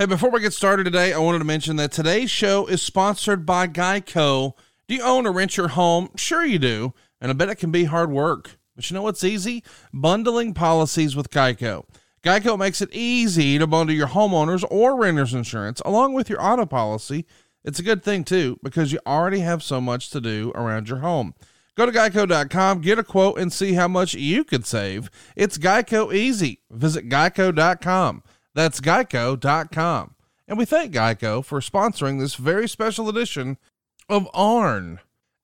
Hey, before we get started today, I wanted to mention that today's show is sponsored by Geico. Do you own or rent your home? Sure, you do. And I bet it can be hard work. But you know what's easy? Bundling policies with Geico. Geico makes it easy to bundle your homeowners or renters insurance along with your auto policy. It's a good thing, too, because you already have so much to do around your home. Go to geico.com, get a quote, and see how much you could save. It's Geico easy. Visit geico.com. That's geico.com. And we thank Geico for sponsoring this very special edition of Arn.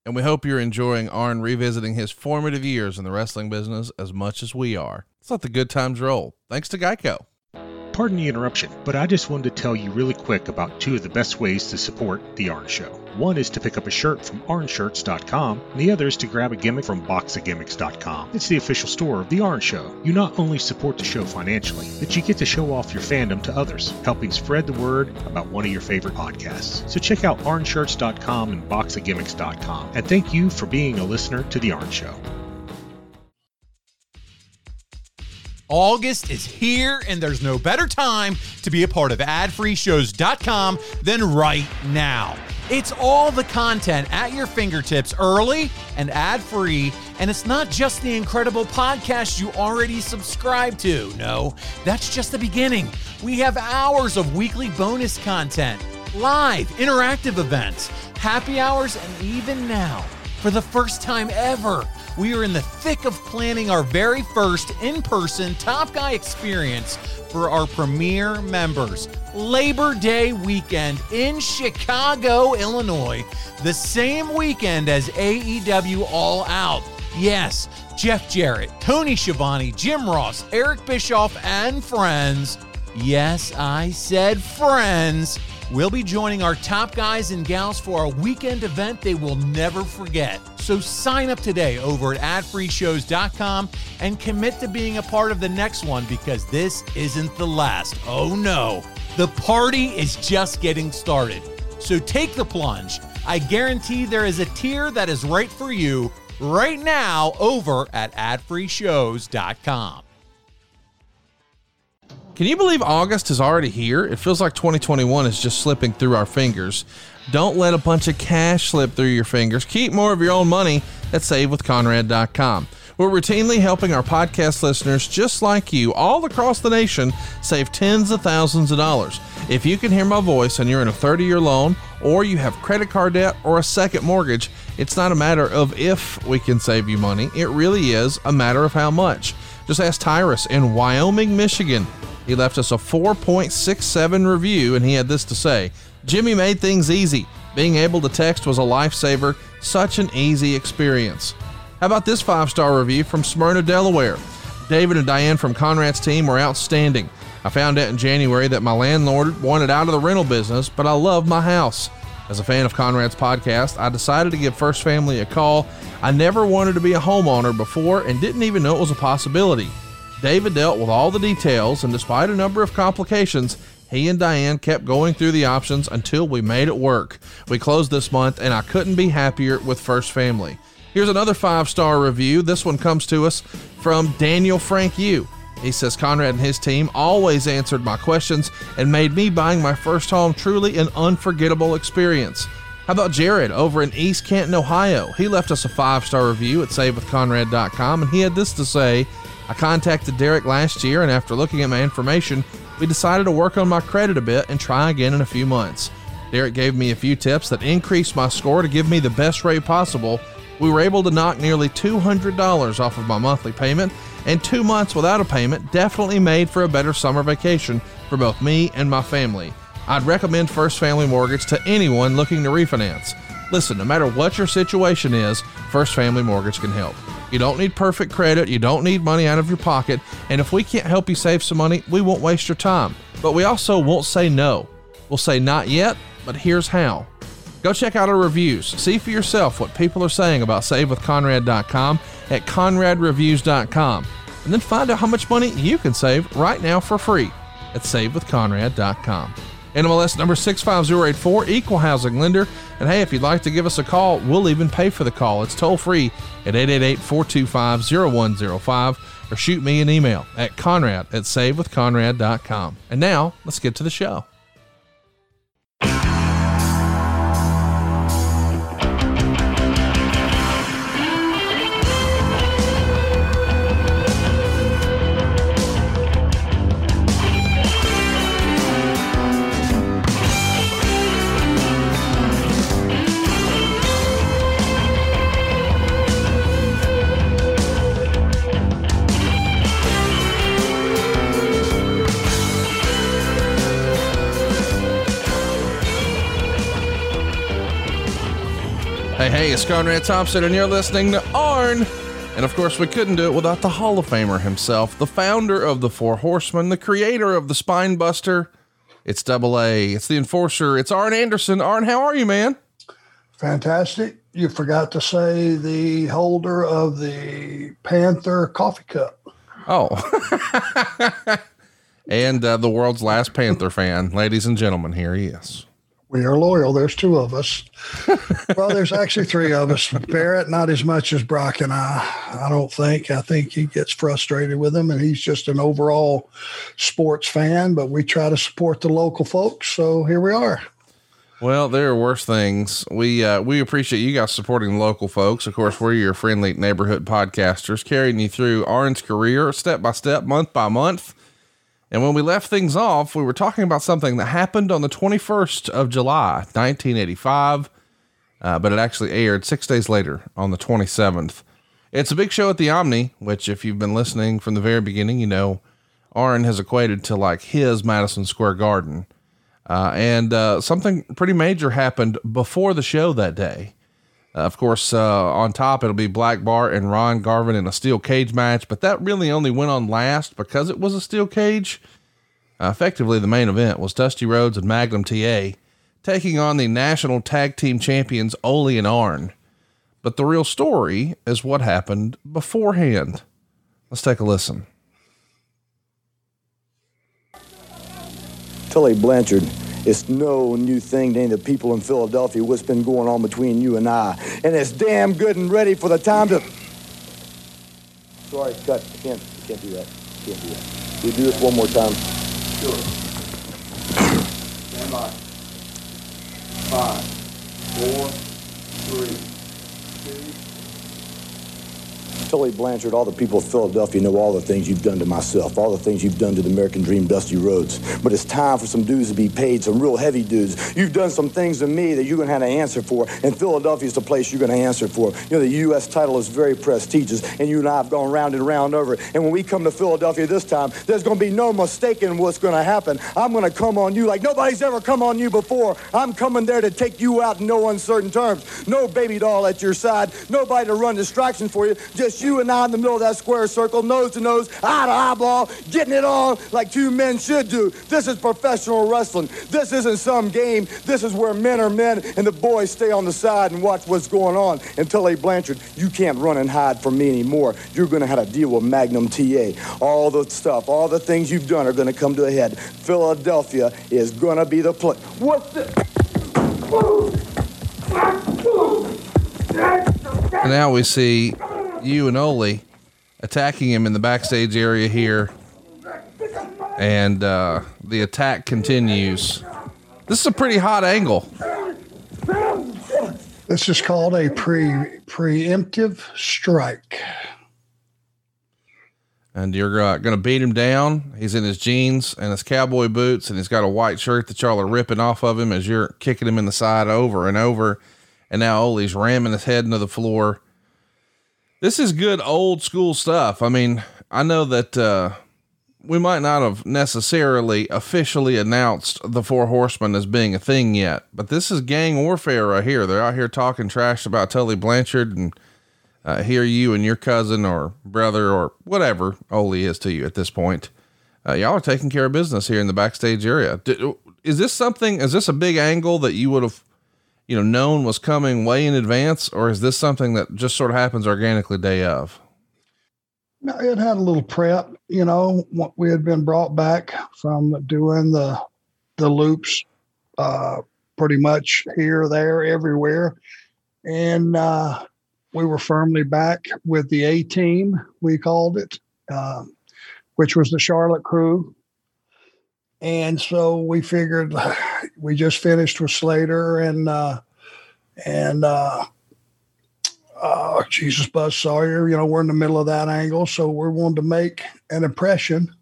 And we hope you're enjoying Arn revisiting his formative years in the wrestling business as much as we are. Let's let the good times roll. Thanks to Geico. Pardon the interruption, but I just wanted to tell you really quick about two of the best ways to support The Arn Show. One is to pick up a shirt from arnshirts.com, and the other is to grab a gimmick from boxofgimmicks.com. It's the official store of The Arn Show. You not only support the show financially, but you get to show off your fandom to others, helping spread the word about one of your favorite podcasts. So check out arnshirts.com and boxofgimmicks.com. And thank you for being a listener to The Arn Show. August is here, and there's no better time to be a part of adfreeshows.com than right now. It's all the content at your fingertips early and ad free. And it's not just the incredible podcast you already subscribe to. No, that's just the beginning. We have hours of weekly bonus content, live interactive events, happy hours, and even now, for the first time ever, we are in the thick of planning our very first in person Top Guy experience for our premier members. Labor Day weekend in Chicago, Illinois, the same weekend as AEW All Out. Yes, Jeff Jarrett, Tony Schiavone, Jim Ross, Eric Bischoff, and friends. Yes, I said friends We'll be joining our top guys and gals for a weekend event they will never forget. So sign up today over at adfreeshows.com and commit to being a part of the next one because this isn't the last. Oh no, the party is just getting started. So take the plunge. I guarantee there is a tier that is right for you right now over at adfreeshows.com. Can you believe August is already here? It feels like 2021 is just slipping through our fingers. Don't let a bunch of cash slip through your fingers. Keep more of your own money at savewithconrad.com. We're routinely helping our podcast listeners just like you all across the nation save tens of thousands of dollars. If you can hear my voice and you're in a 30 year loan or you have credit card debt or a second mortgage, it's not a matter of if we can save you money. It really is a matter of how much. Just ask Tyrus in Wyoming, Michigan. He left us a 4.67 review and he had this to say Jimmy made things easy. Being able to text was a lifesaver. Such an easy experience. How about this five star review from Smyrna, Delaware? David and Diane from Conrad's team were outstanding. I found out in January that my landlord wanted out of the rental business, but I love my house. As a fan of Conrad's podcast, I decided to give First Family a call. I never wanted to be a homeowner before and didn't even know it was a possibility. David dealt with all the details, and despite a number of complications, he and Diane kept going through the options until we made it work. We closed this month, and I couldn't be happier with First Family. Here's another five star review. This one comes to us from Daniel Frank U. He says Conrad and his team always answered my questions and made me buying my first home truly an unforgettable experience. How about Jared over in East Canton, Ohio? He left us a five star review at savewithconrad.com and he had this to say I contacted Derek last year, and after looking at my information, we decided to work on my credit a bit and try again in a few months. Derek gave me a few tips that increased my score to give me the best rate possible. We were able to knock nearly $200 off of my monthly payment, and two months without a payment definitely made for a better summer vacation for both me and my family. I'd recommend First Family Mortgage to anyone looking to refinance. Listen, no matter what your situation is, First Family Mortgage can help. You don't need perfect credit. You don't need money out of your pocket. And if we can't help you save some money, we won't waste your time. But we also won't say no. We'll say not yet, but here's how. Go check out our reviews. See for yourself what people are saying about SaveWithConrad.com at ConradReviews.com. And then find out how much money you can save right now for free at SaveWithConrad.com. NMLS number 65084, equal housing lender. And hey, if you'd like to give us a call, we'll even pay for the call. It's toll free at 888 425 0105 or shoot me an email at conrad at savewithconrad.com. And now, let's get to the show. Hey, it's Conrad Thompson, and you're listening to Arn. And of course, we couldn't do it without the Hall of Famer himself, the founder of the Four Horsemen, the creator of the Spine Buster. It's Double A. It's the Enforcer. It's Arn Anderson. Arn, how are you, man? Fantastic. You forgot to say the holder of the Panther coffee cup. Oh. and uh, the world's last Panther fan, ladies and gentlemen, here he is. We are loyal. There's two of us. well, there's actually three of us. Barrett, not as much as Brock and I. I don't think. I think he gets frustrated with him, and he's just an overall sports fan. But we try to support the local folks. So here we are. Well, there are worse things. We uh, we appreciate you guys supporting local folks. Of course, we're your friendly neighborhood podcasters, carrying you through Arn's career step by step, month by month. And when we left things off, we were talking about something that happened on the 21st of July, 1985, uh, but it actually aired six days later on the 27th. It's a big show at the Omni, which, if you've been listening from the very beginning, you know Arn has equated to like his Madison Square Garden. Uh, and uh, something pretty major happened before the show that day. Uh, of course, uh, on top, it'll be Black Bart and Ron Garvin in a steel cage match, but that really only went on last because it was a steel cage. Uh, effectively, the main event was Dusty Rhodes and Magnum TA taking on the national tag team champions Ole and Arn. But the real story is what happened beforehand. Let's take a listen. Tully Blanchard it's no new thing to any of the people in Philadelphia what's been going on between you and I. And it's damn good and ready for the time to. Sorry, cut. I can't, I can't do that. Can't do that. Can you do this one more time? Sure. Stand by. Five, four, three. Tully Blanchard, all the people of Philadelphia know all the things you've done to myself, all the things you've done to the American Dream Dusty Rhodes. But it's time for some dues to be paid, some real heavy dues. You've done some things to me that you're going to have to answer for, and Philadelphia is the place you're going to answer for. You know, the U.S. title is very prestigious, and you and I have gone round and round over it. And when we come to Philadelphia this time, there's going to be no mistaking what's going to happen. I'm going to come on you like nobody's ever come on you before. I'm coming there to take you out in no uncertain terms. No baby doll at your side, nobody to run distractions for you, just you and I in the middle of that square circle, nose to nose, eye to eyeball, getting it on like two men should do. This is professional wrestling. This isn't some game. This is where men are men and the boys stay on the side and watch what's going on. Tully Blanchard, you can't run and hide from me anymore. You're going to have to deal with Magnum TA. All the stuff, all the things you've done are going to come to a head. Philadelphia is going to be the place. What's this? And now we see you and Ole attacking him in the backstage area here. And uh, the attack continues. This is a pretty hot angle. This is called a pre preemptive strike. And you're uh, going to beat him down. He's in his jeans and his cowboy boots, and he's got a white shirt that y'all are ripping off of him as you're kicking him in the side over and over. And now Ole's ramming his head into the floor this is good old school stuff. I mean, I know that uh, we might not have necessarily officially announced the Four Horsemen as being a thing yet, but this is gang warfare right here. They're out here talking trash about Tully Blanchard and uh, here you and your cousin or brother or whatever Ole is to you at this point. Uh, y'all are taking care of business here in the backstage area. Is this something? Is this a big angle that you would have you know, known was coming way in advance, or is this something that just sort of happens organically day of? No, it had a little prep. You know, we had been brought back from doing the the loops, uh, pretty much here, there, everywhere, and uh, we were firmly back with the A team. We called it, uh, which was the Charlotte crew, and so we figured we just finished with Slater and uh, and uh, uh, Jesus Buzz Sawyer. You know, we're in the middle of that angle, so we wanted to make an impression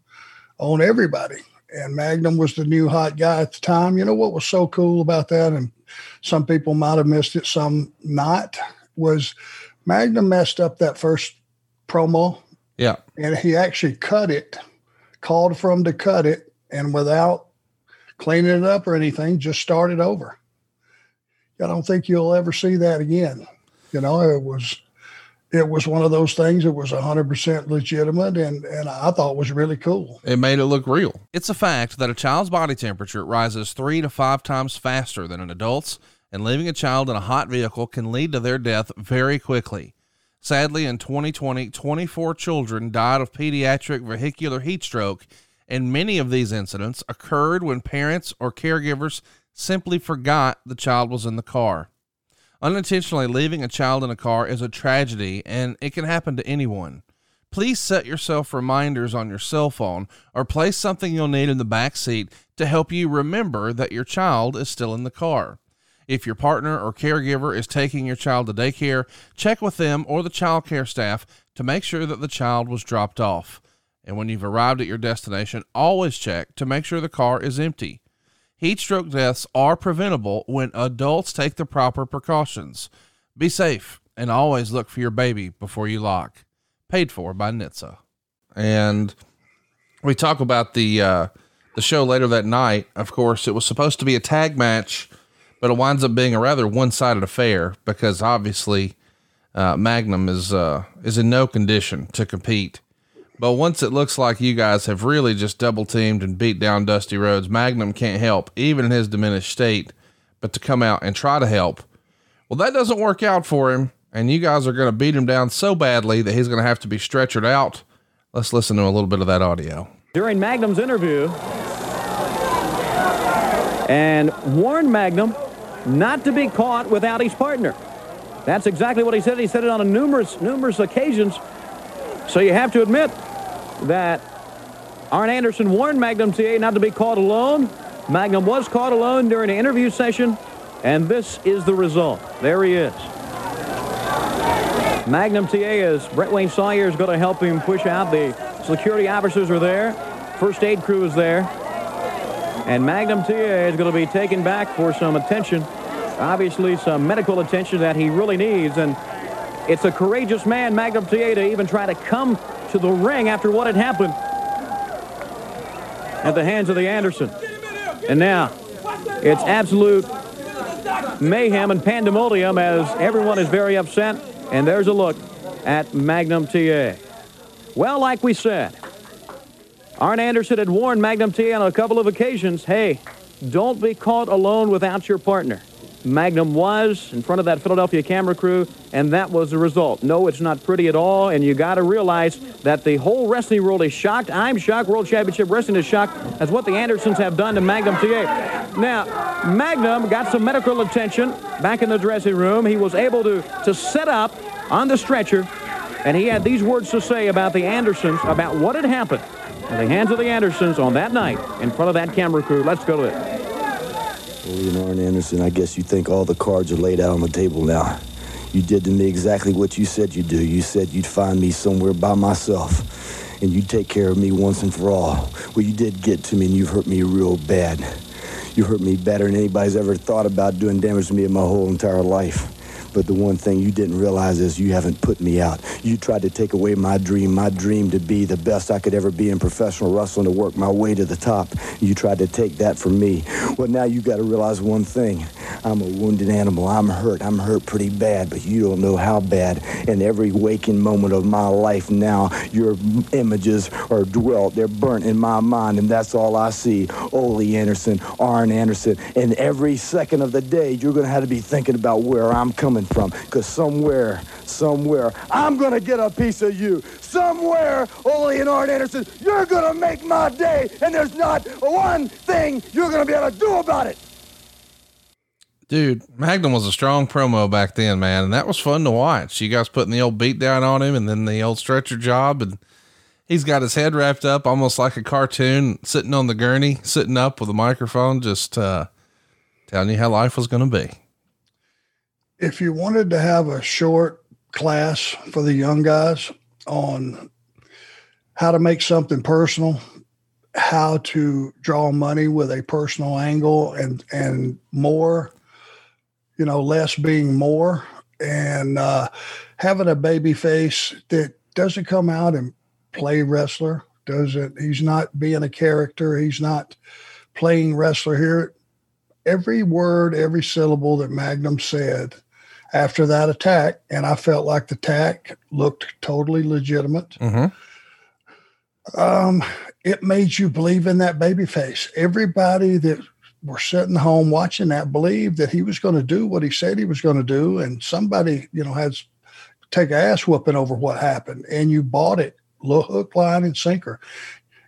on everybody. And Magnum was the new hot guy at the time. You know what was so cool about that, and some people might have missed it, some not, was Magnum messed up that first promo. Yeah, and he actually cut it, called for him to cut it, and without cleaning it up or anything, just started over. I don't think you'll ever see that again. You know, it was it was one of those things that was 100% legitimate and, and I thought was really cool. It made it look real. It's a fact that a child's body temperature rises three to five times faster than an adult's, and leaving a child in a hot vehicle can lead to their death very quickly. Sadly, in 2020, 24 children died of pediatric vehicular heat stroke, and many of these incidents occurred when parents or caregivers simply forgot the child was in the car. Unintentionally leaving a child in a car is a tragedy and it can happen to anyone. Please set yourself reminders on your cell phone or place something you'll need in the back seat to help you remember that your child is still in the car. If your partner or caregiver is taking your child to daycare, check with them or the child care staff to make sure that the child was dropped off. And when you've arrived at your destination, always check to make sure the car is empty. Heat stroke deaths are preventable when adults take the proper precautions. Be safe and always look for your baby before you lock. Paid for by NHTSA. And we talk about the uh, the show later that night. Of course, it was supposed to be a tag match, but it winds up being a rather one sided affair because obviously uh, Magnum is uh, is in no condition to compete. But once it looks like you guys have really just double teamed and beat down Dusty Rhodes, Magnum can't help, even in his diminished state, but to come out and try to help. Well, that doesn't work out for him, and you guys are going to beat him down so badly that he's going to have to be stretchered out. Let's listen to a little bit of that audio. During Magnum's interview, and warned Magnum not to be caught without his partner. That's exactly what he said. He said it on numerous, numerous occasions. So you have to admit that Arn Anderson warned Magnum TA not to be caught alone. Magnum was caught alone during an interview session, and this is the result. There he is. Magnum TA is Brett Wayne Sawyer is going to help him push out. The security officers are there. First aid crew is there. And Magnum TA is going to be taken back for some attention. Obviously, some medical attention that he really needs. And it's a courageous man, Magnum TA, to even try to come to the ring after what had happened at the hands of the Anderson. And now it's absolute mayhem and pandemonium as everyone is very upset. And there's a look at Magnum TA. Well, like we said, Arn Anderson had warned Magnum TA on a couple of occasions, hey, don't be caught alone without your partner. Magnum was in front of that Philadelphia camera crew, and that was the result. No, it's not pretty at all, and you got to realize that the whole wrestling world is shocked. I'm shocked. World Championship Wrestling is shocked. That's what the Andersons have done to Magnum TA. Now, Magnum got some medical attention back in the dressing room. He was able to, to sit up on the stretcher, and he had these words to say about the Andersons, about what had happened at the hands of the Andersons on that night in front of that camera crew. Let's go to it. Well, Arn Anderson, I guess you think all the cards are laid out on the table now. You did to me exactly what you said you'd do. You said you'd find me somewhere by myself, and you'd take care of me once and for all. Well, you did get to me, and you've hurt me real bad. You hurt me better than anybody's ever thought about doing damage to me in my whole entire life. But the one thing you didn't realize is you haven't put me out. You tried to take away my dream, my dream to be the best I could ever be in professional wrestling, to work my way to the top. You tried to take that from me. Well, now you got to realize one thing. I'm a wounded animal. I'm hurt. I'm hurt pretty bad, but you don't know how bad. In every waking moment of my life now, your images are dwelt. They're burnt in my mind, and that's all I see. Ole Anderson, Arn Anderson, and every second of the day, you're going to have to be thinking about where I'm coming from, because somewhere, somewhere, I'm going to get a piece of you. Somewhere, Ole and Arn Anderson, you're going to make my day, and there's not one thing you're going to be able to do about it. Dude, Magnum was a strong promo back then, man, and that was fun to watch. You guys putting the old beat down on him and then the old stretcher job, and he's got his head wrapped up almost like a cartoon, sitting on the gurney, sitting up with a microphone, just uh, telling you how life was to be. If you wanted to have a short class for the young guys on how to make something personal, how to draw money with a personal angle and and more you know, less being more, and uh, having a baby face that doesn't come out and play wrestler. Doesn't he's not being a character. He's not playing wrestler here. every word, every syllable that Magnum said after that attack. And I felt like the attack looked totally legitimate. Mm-hmm. Um, it made you believe in that baby face. Everybody that were sitting home watching that believed that he was going to do what he said he was going to do. And somebody, you know, has take ass whooping over what happened. And you bought it, little hook, line, and sinker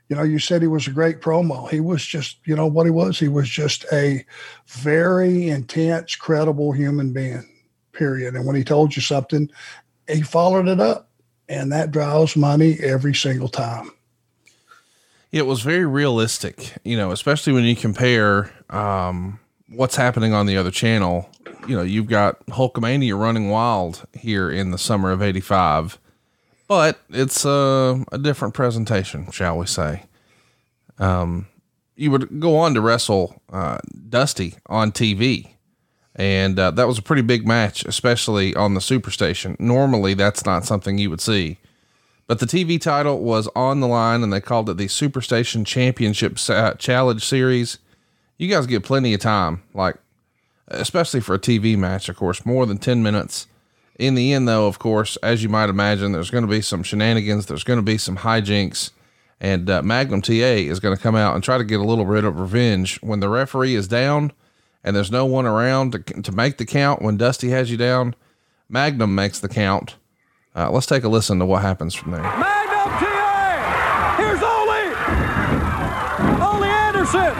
you know, you said he was a great promo. He was just, you know, what he was. He was just a very intense, credible human being, period. And when he told you something, he followed it up. And that draws money every single time. It was very realistic, you know, especially when you compare um, what's happening on the other channel. You know, you've got Hulkamania running wild here in the summer of 85 but it's a, a different presentation, shall we say. Um, you would go on to wrestle uh, Dusty on TV, and uh, that was a pretty big match, especially on the Superstation. Normally, that's not something you would see, but the TV title was on the line, and they called it the Superstation Championship Challenge Series. You guys get plenty of time, like especially for a TV match, of course, more than ten minutes in the end, though, of course, as you might imagine, there's going to be some shenanigans. There's going to be some hijinks. And uh, Magnum TA is going to come out and try to get a little bit of revenge when the referee is down and there's no one around to, to make the count. When Dusty has you down, Magnum makes the count. Uh, let's take a listen to what happens from there. Magnum TA! Here's Ole! Ole Anderson!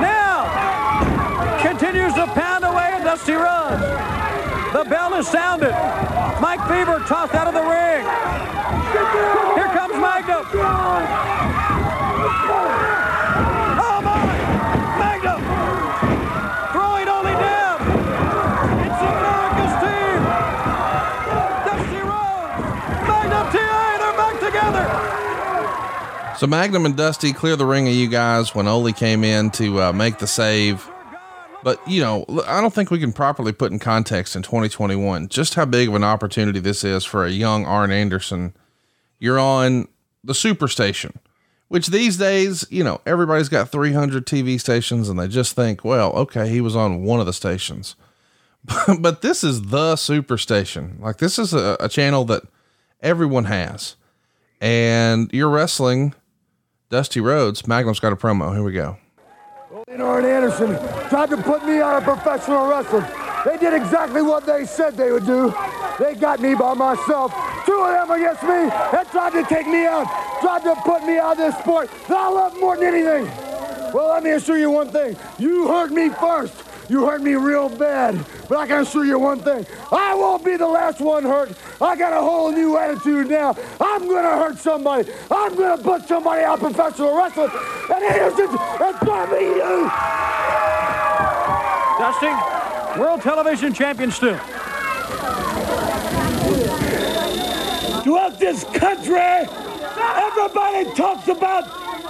Now, continues to pound away at Dusty Rhodes. The bell is sounded. Mike Fever tossed out of the ring. Here comes Magnum. So Magnum and Dusty clear the ring of you guys when Ole came in to uh, make the save. But, you know, I don't think we can properly put in context in 2021 just how big of an opportunity this is for a young Arn Anderson. You're on the superstation, which these days, you know, everybody's got 300 TV stations and they just think, well, okay, he was on one of the stations. but this is the superstation. Like, this is a, a channel that everyone has. And you're wrestling Dusty Rhodes. Magnum's got a promo. Here we go. Arn Anderson tried to put me out of professional wrestling. They did exactly what they said they would do. They got me by myself. Two of them against me and tried to take me out, tried to put me out of this sport that I love more than anything. Well, let me assure you one thing. You hurt me first. You hurt me real bad. But I can assure you one thing. I won't be the last one hurt. I got a whole new attitude now. I'm going to hurt somebody. I'm going to put somebody out professional wrestling. And Anderson, it's going to be you. Dusty, World Television Champion still. Throughout this country, everybody talks about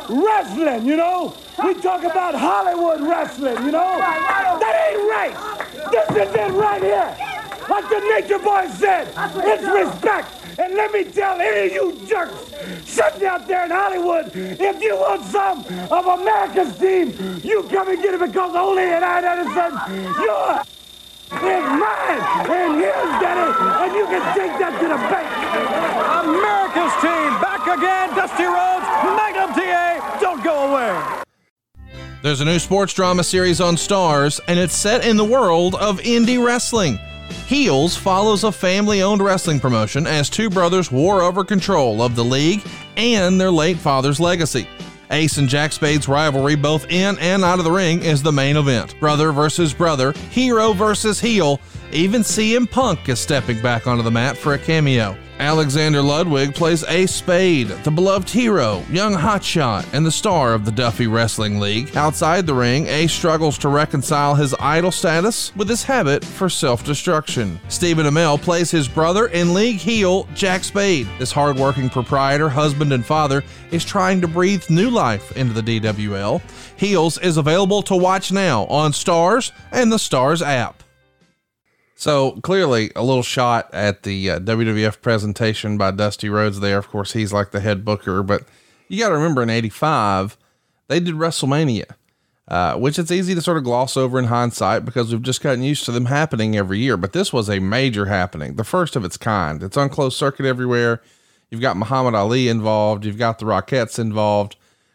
wrestling, you know? We talk about Hollywood wrestling, you know? That ain't right. This is it right here. Like the Nature Boy said, it's respect. And let me tell any of you jerks sitting out there in Hollywood, if you want some of America's team, you come and get it because only and I Edison, you're is mine, and here's Daddy, and you can take that to the bank. America's team back again. Dusty Rhodes, Magnum TA. Don't go away. There's a new sports drama series on Starz, and it's set in the world of indie wrestling. Heels follows a family owned wrestling promotion as two brothers war over control of the league and their late father's legacy. Ace and Jack Spade's rivalry, both in and out of the ring, is the main event. Brother versus brother, hero versus heel. Even CM Punk is stepping back onto the mat for a cameo. Alexander Ludwig plays Ace Spade, the beloved hero, young hotshot, and the star of the Duffy Wrestling League. Outside the ring, Ace struggles to reconcile his idol status with his habit for self destruction. Stephen Amell plays his brother and league heel, Jack Spade. This hardworking proprietor, husband, and father is trying to breathe new life into the DWL. Heels is available to watch now on Starz and the Starz app. So clearly, a little shot at the uh, WWF presentation by Dusty Rhodes there. Of course, he's like the head booker, but you got to remember in '85 they did WrestleMania, uh, which it's easy to sort of gloss over in hindsight because we've just gotten used to them happening every year. But this was a major happening, the first of its kind. It's on closed circuit everywhere. You've got Muhammad Ali involved. You've got the Rockettes involved.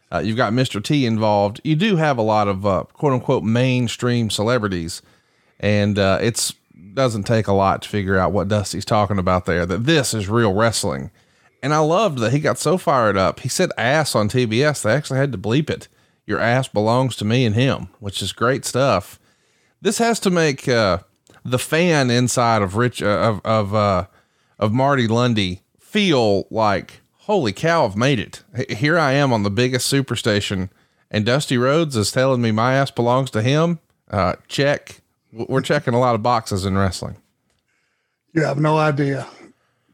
Uh, you've got Mr. T involved. You do have a lot of uh, quote unquote mainstream celebrities, and uh, it's doesn't take a lot to figure out what Dusty's talking about there. That this is real wrestling, and I loved that he got so fired up. He said "ass" on TBS. They actually had to bleep it. Your ass belongs to me and him, which is great stuff. This has to make uh, the fan inside of Rich uh, of of uh, of Marty Lunde feel like, holy cow, I've made it. Here I am on the biggest superstation, and Dusty Rhodes is telling me my ass belongs to him. Uh, check. We're checking a lot of boxes in wrestling. You have no idea.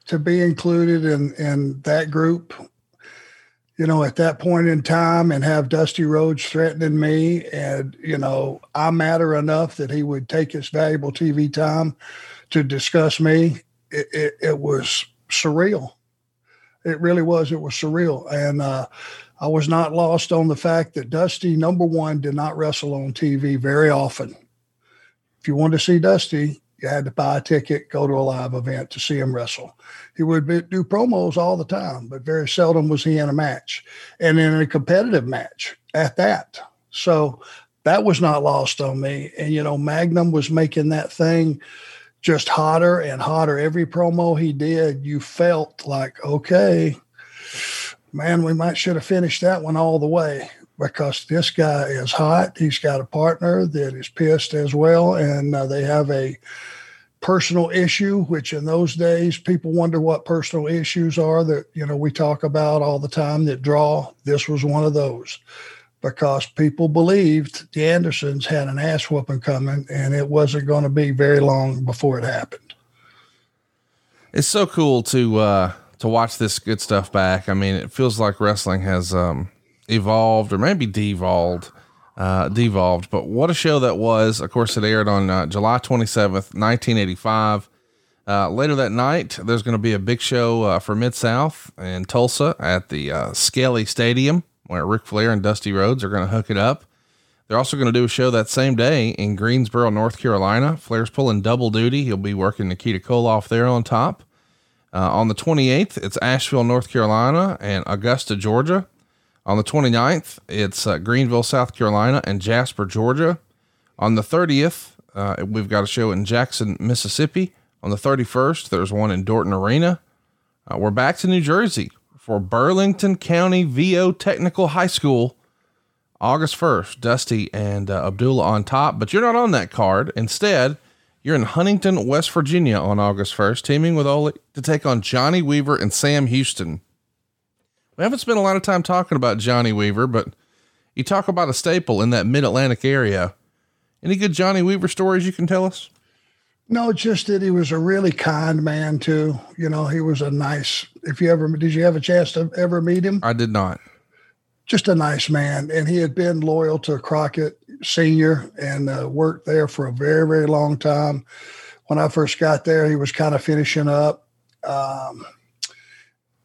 To be included in, in that group, you know, at that point in time and have Dusty Rhodes threatening me, and, you know, I matter enough that he would take his valuable TV time to discuss me. It, it, it was surreal. It really was. It was surreal. And uh, I was not lost on the fact that Dusty, number one, did not wrestle on TV very often. You wanted to see Dusty, you had to buy a ticket, go to a live event to see him wrestle. He would be, do promos all the time, but very seldom was he in a match and in a competitive match at that. So that was not lost on me. And, you know, Magnum was making that thing just hotter and hotter. Every promo he did, you felt like, okay, man, we might should have finished that one all the way because this guy is hot. He's got a partner that is pissed as well, and uh, they have a personal issue, which in those days people wonder what personal issues are that you know we talk about all the time that draw. This was one of those because people believed the Andersons had an ass whooping coming and it wasn't going to be very long before it happened. It's so cool to uh to watch this good stuff back. I mean, it feels like wrestling has um evolved or maybe devolved uh devolved, but what a show that was. Of course, it aired on uh, July 27th, 1985. Uh, later that night, there's going to be a big show uh, for Mid South in Tulsa at the uh, Skelly Stadium where Ric Flair and Dusty Rhodes are going to hook it up. They're also going to do a show that same day in Greensboro, North Carolina. Flair's pulling double duty. He'll be working Nikita Koloff there on top. Uh, on the 28th, it's Asheville, North Carolina and Augusta, Georgia. On the 29th, it's uh, Greenville, South Carolina and Jasper, Georgia. On the 30th, uh, we've got a show in Jackson, Mississippi. On the 31st, there's one in Dorton Arena. Uh, we're back to New Jersey for Burlington County VO Technical High School, August 1st. Dusty and uh, Abdullah on top, but you're not on that card. Instead, you're in Huntington, West Virginia on August 1st, teaming with Ole to take on Johnny Weaver and Sam Houston. We haven't spent a lot of time talking about Johnny Weaver, but you talk about a staple in that mid Atlantic area. Any good Johnny Weaver stories you can tell us? No, just that he was a really kind man too. You know, he was a nice. If you ever did, you have a chance to ever meet him? I did not. Just a nice man, and he had been loyal to Crockett Senior and uh, worked there for a very, very long time. When I first got there, he was kind of finishing up, um,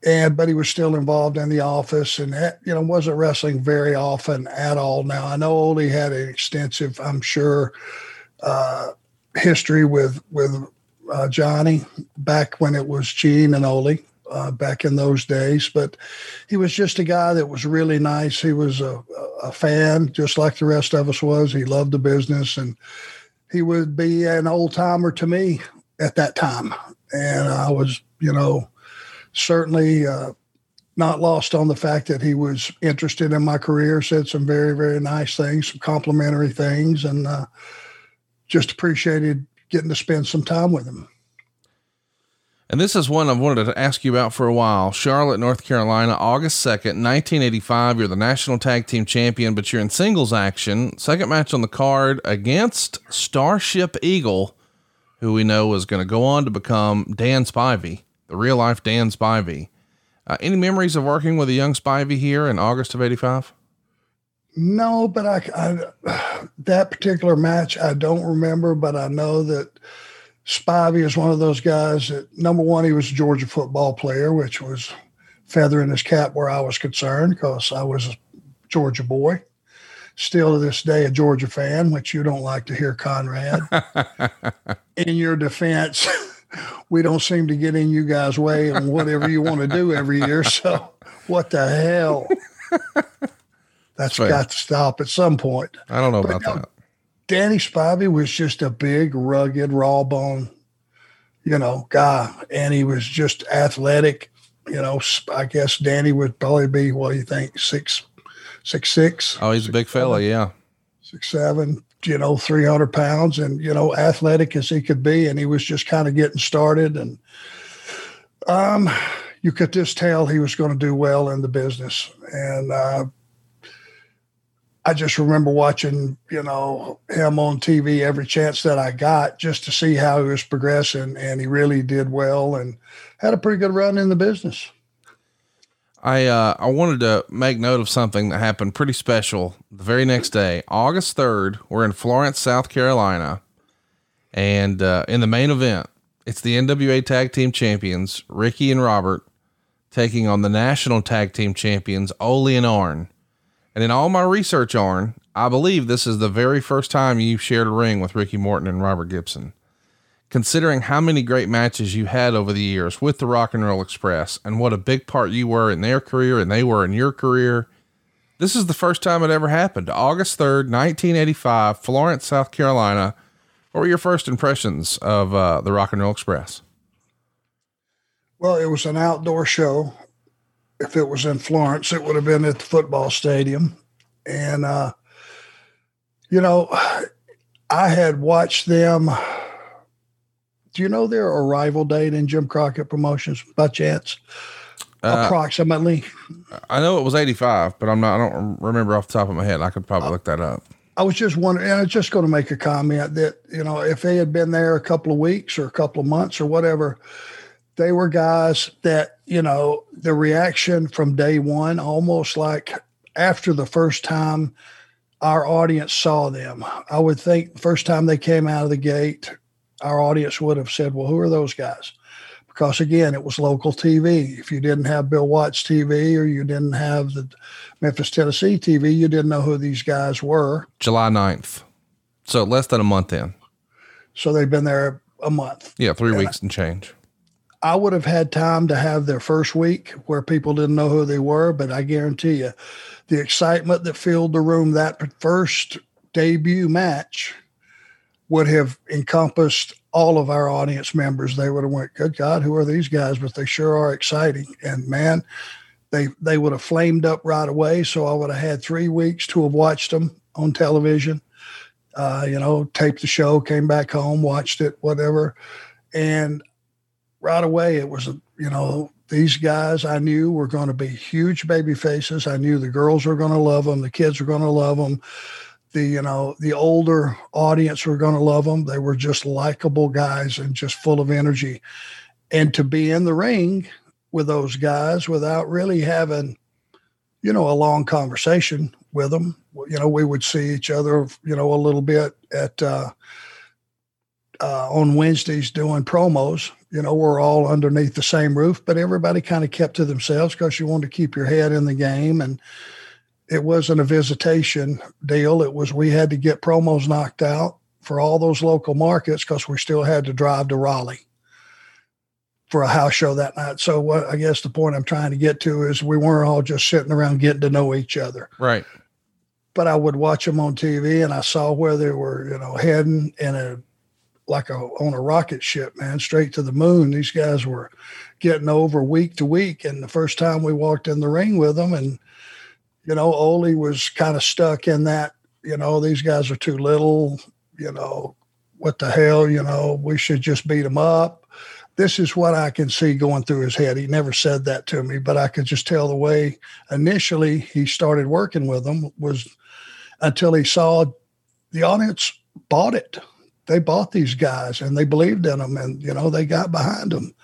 and but he was still involved in the office, and you know wasn't wrestling very often at all. Now I know Ole had an extensive, I'm sure. Uh, history with with uh, Johnny back when it was Gene and Ole uh, back in those days. But he was just a guy that was really nice. He was a, a fan, just like the rest of us was. He loved the business, and he would be an old timer to me at that time. And I was, you know, certainly. Uh, not lost on the fact that he was interested in my career, said some very, very nice things, some complimentary things, and uh, just appreciated getting to spend some time with him. And this is one I've wanted to ask you about for a while. Charlotte, North Carolina, August 2nd, 1985. You're the national tag team champion, but you're in singles action. Second match on the card against Starship Eagle, who we know is going to go on to become Dan Spivey, the real life Dan Spivey. Uh, any memories of working with a young Spivey here in August of 85? No, but I, I, that particular match I don't remember, but I know that Spivey is one of those guys that number one he was a Georgia football player, which was feather in his cap where I was concerned because I was a Georgia boy. still to this day a Georgia fan, which you don't like to hear, Conrad. in your defense, we don't seem to get in you guys' way on whatever you want to do every year. So what the hell? That's Fair. got to stop at some point. I don't know But about that. Danny Spivey was just a big, rugged, raw bone, you know, guy, and he was just athletic. You know, I guess Danny would probably be what do you think six, six six, Oh, he's a big fella. Yeah. six seven. You know, three hundred pounds, and you know, athletic as he could be, and he was just kind of getting started, and um, you could just tell he was going to do well in the business, and uh, I just remember watching, you know, him on TV every chance that I got just to see how he was progressing, and he really did well and had a pretty good run in the business. I uh, I wanted to make note of something that happened pretty special the very next day, August third. We're in Florence, South Carolina, and uh, in the main event, it's the NWA Tag Team Champions Ricky and Robert taking on the National Tag Team Champions Ole and Arn. And in all my research, Arn, I believe this is the very first time you've shared a ring with Ricky Morton and Robert Gibson considering how many great matches you had over the years with the Rock and Roll Express and what a big part you were in their career and they were in your career. This is the first time it ever happened. August 3rd, 1985, Florence, South Carolina. What were your first impressions of uh, the Rock and Roll Express? Well, it was an outdoor show. If it was in Florence, it would have been at the football stadium. And, uh, you know, I had watched them. Do you know their arrival date in Jim Crockett Promotions by chance? Uh, Approximately. I know it was 85, but I'm not, I don't remember off the top of my head. I could probably look that up. I was just wondering, and I was just going to make a comment that, you know, if they had been there a couple of weeks or a couple of months or whatever, they were guys that, you know, the reaction from day one, almost like after the first time our audience saw them, I would think the first time they came out of the gate, our audience would have said, well, who are those guys? Because again, it was local TV. If you didn't have Bill Watts TV or you didn't have the Memphis, Tennessee TV, you didn't know who these guys were. July 9th. So less than a month in. So they've been there a month. Yeah, three weeks and change. I would have had time to have their first week where people didn't know who they were, but I guarantee you, the excitement that filled the room that first debut match would have encompassed all of our audience members. They would have went, "Good God, who are these guys?" But they sure are exciting, and man, they they would have flamed up right away. So I would have had three weeks to have watched them on television. Uh, you know, taped the show, came back home, watched it, whatever, and right away it was a, you know these guys i knew were going to be huge baby faces i knew the girls were going to love them the kids were going to love them the you know the older audience were going to love them they were just likable guys and just full of energy and to be in the ring with those guys without really having you know a long conversation with them you know we would see each other you know a little bit at uh uh, on Wednesdays doing promos. You know, we're all underneath the same roof, but everybody kind of kept to themselves because you wanted to keep your head in the game. And it wasn't a visitation deal. It was we had to get promos knocked out for all those local markets because we still had to drive to Raleigh for a house show that night. So what I guess the point I'm trying to get to is we weren't all just sitting around getting to know each other Right. but I would watch them on TV and I saw where they were, you know, heading in a like a on a rocket ship, man, straight to the moon. These guys were getting over week to week. And the first time we walked in the ring with them, and you know, Ole was kind of stuck in that, you know, these guys are too little, you know, what the hell, you know, we should just beat them up. This is what I can see going through his head. He never said that to me, but I could just tell the way initially he started working with them was until he saw the audience bought it. They bought these guys and they believed in them and, you know, they got behind them.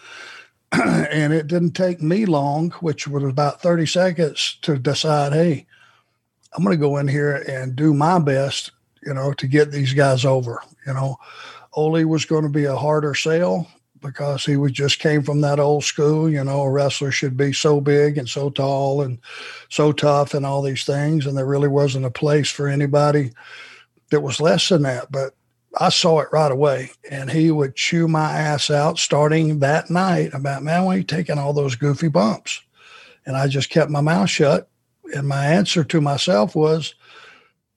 and it didn't take me long, which was about 30 seconds to decide, hey, I'm going to go in here and do my best, you know, to get these guys over. You know, Ole was going to be a harder sell, because he was just came from that old school. You know, a wrestler should be so big and so tall and so tough and all these things. And there really wasn't a place for anybody that was less than that. But I saw it right away. And he would chew my ass out starting that night about, man, why are you taking all those goofy bumps? And I just kept my mouth shut. And my answer to myself was,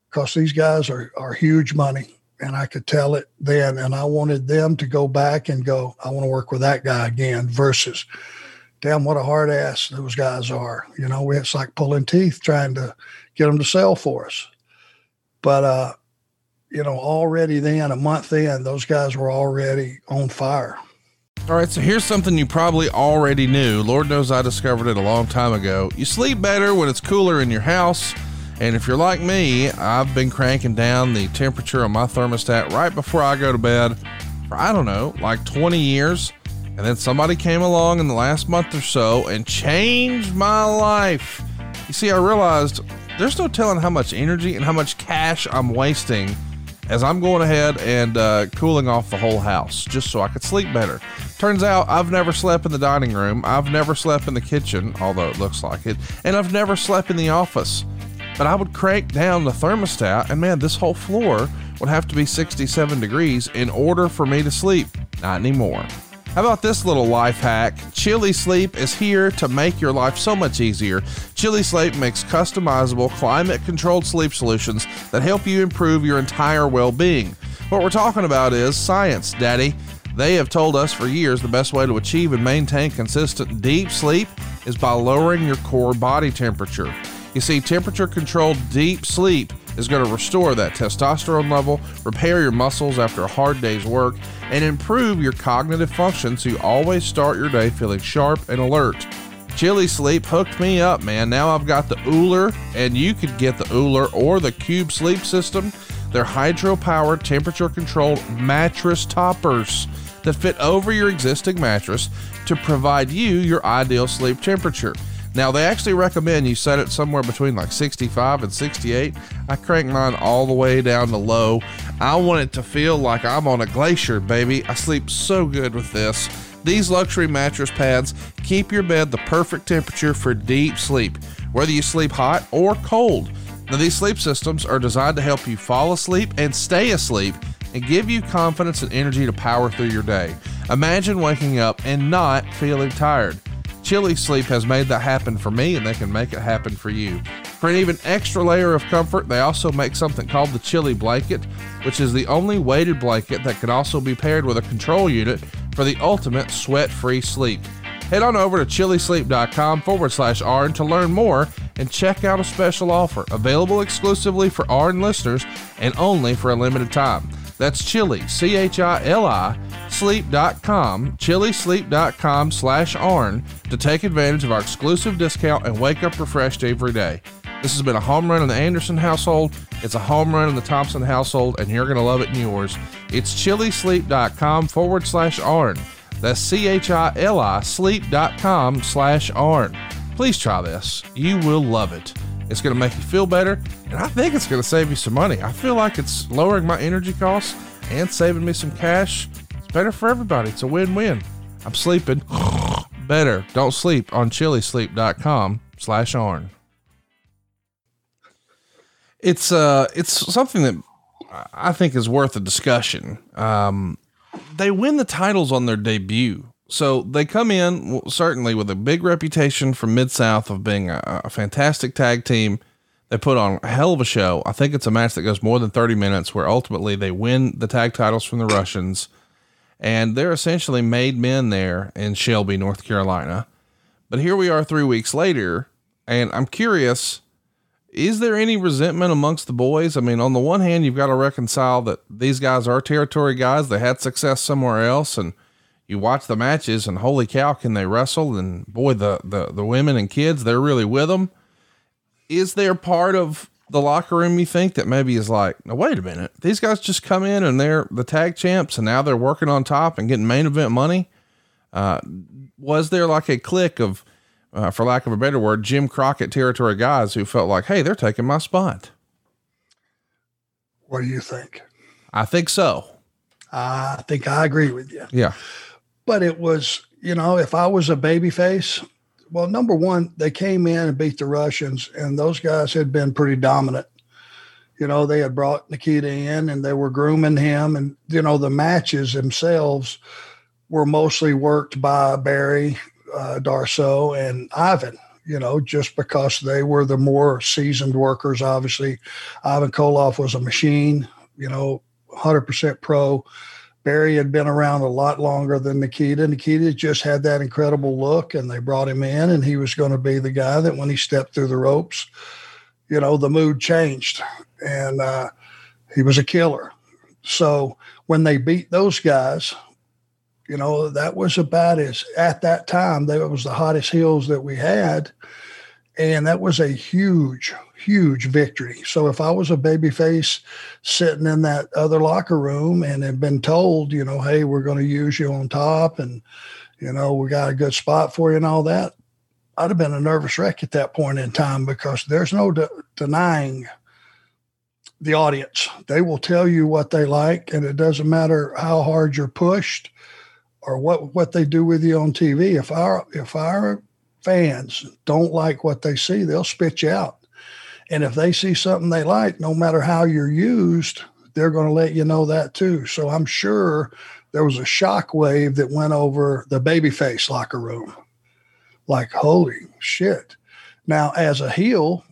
because these guys are, are huge money. And I could tell it then. And I wanted them to go back and go, I want to work with that guy again versus, damn, what a hard ass those guys are. You know, it's like pulling teeth trying to get them to sell for us. But, uh, you know, already then, a month in, those guys were already on fire. All right, so here's something you probably already knew. Lord knows I discovered it a long time ago. You sleep better when it's cooler in your house. And if you're like me, I've been cranking down the temperature on my thermostat right before I go to bed for, I don't know, like 20 years. And then somebody came along in the last month or so and changed my life. You see, I realized there's no telling how much energy and how much cash I'm wasting as I'm going ahead and uh, cooling off the whole house just so I could sleep better. Turns out I've never slept in the dining room, I've never slept in the kitchen, although it looks like it, and I've never slept in the office. But I would crank down the thermostat, and man, this whole floor would have to be 67 degrees in order for me to sleep. Not anymore. How about this little life hack? Chili Sleep is here to make your life so much easier. Chili Sleep makes customizable, climate controlled sleep solutions that help you improve your entire well being. What we're talking about is science, Daddy. They have told us for years the best way to achieve and maintain consistent deep sleep is by lowering your core body temperature. You see, temperature controlled deep sleep is going to restore that testosterone level, repair your muscles after a hard day's work, and improve your cognitive function so you always start your day feeling sharp and alert. Chili Sleep hooked me up, man. Now I've got the Ooler, and you could get the Ooler or the Cube Sleep System. They're hydro powered, temperature controlled mattress toppers that fit over your existing mattress to provide you your ideal sleep temperature. Now, they actually recommend you set it somewhere between like 65 and 68. I crank mine all the way down to low. I want it to feel like I'm on a glacier, baby. I sleep so good with this. These luxury mattress pads keep your bed the perfect temperature for deep sleep, whether you sleep hot or cold. Now, these sleep systems are designed to help you fall asleep and stay asleep and give you confidence and energy to power through your day. Imagine waking up and not feeling tired. Chili Sleep has made that happen for me, and they can make it happen for you. For an even extra layer of comfort, they also make something called the Chili Blanket, which is the only weighted blanket that can also be paired with a control unit for the ultimate sweat free sleep. Head on over to chilisleep.com forward slash ARN to learn more and check out a special offer available exclusively for ARN listeners and only for a limited time. That's Chili, C H I L I, sleep.com, chilisleep.com slash ARN to take advantage of our exclusive discount and wake up refreshed every day. This has been a home run in the Anderson household. It's a home run in the Thompson household, and you're going to love it in yours. It's chilisleep.com forward slash ARN. That's C H I L I sleep.com slash ARN. Please try this. You will love it. It's going to make you feel better, and I think it's going to save you some money. I feel like it's lowering my energy costs and saving me some cash. It's better for everybody. It's a win win. I'm sleeping better. Don't sleep on chilisleep.com slash ARN. It's uh it's something that I think is worth a discussion. Um, they win the titles on their debut. So they come in certainly with a big reputation from Mid South of being a, a, fantastic tag team. They put on a hell of a show. I think it's a match that goes more than 30 minutes where ultimately they win the tag titles from the Russians. And they're essentially made men there in Shelby, North Carolina. But here we are three weeks later, and I'm curious is there any resentment amongst the boys? I mean, on the one hand, you've got to reconcile that these guys are territory guys. They had success somewhere else, and you watch the matches, and holy cow, can they wrestle? And boy, the the the women and kids, they're really with them. Is there part of the locker room you think that maybe is like, no, wait a minute, these guys just come in and they're the tag champs, and now they're working on top and getting main event money? Uh, was there like a click of uh, for lack of a better word, Jim Crockett territory guys who felt like, hey, they're taking my spot. What do you think? I think so. I think I agree with you. Yeah. But it was, you know, if I was a baby face, well, number one, they came in and beat the Russians, and those guys had been pretty dominant. You know, they had brought Nikita in and they were grooming him, and you know, the matches themselves were mostly worked by Barry, uh, Darsow, and Ivan. You know, just because they were the more seasoned workers. Obviously, Ivan Koloff was a machine. You know, 100% pro. Barry had been around a lot longer than Nikita. Nikita just had that incredible look, and they brought him in, and he was going to be the guy that when he stepped through the ropes, you know, the mood changed, and uh, he was a killer. So when they beat those guys, you know, that was about as at that time, that was the hottest heels that we had. And that was a huge, huge victory. So if I was a babyface sitting in that other locker room and had been told, you know, hey, we're going to use you on top and, you know, we got a good spot for you and all that, I'd have been a nervous wreck at that point in time because there's no de- denying the audience. They will tell you what they like, and it doesn't matter how hard you're pushed or what what they do with you on TV. If our if our fans don't like what they see, they'll spit you out. And if they see something they like, no matter how you're used, they're going to let you know that too. So I'm sure there was a shock wave that went over the babyface locker room. Like, holy shit. Now, as a heel,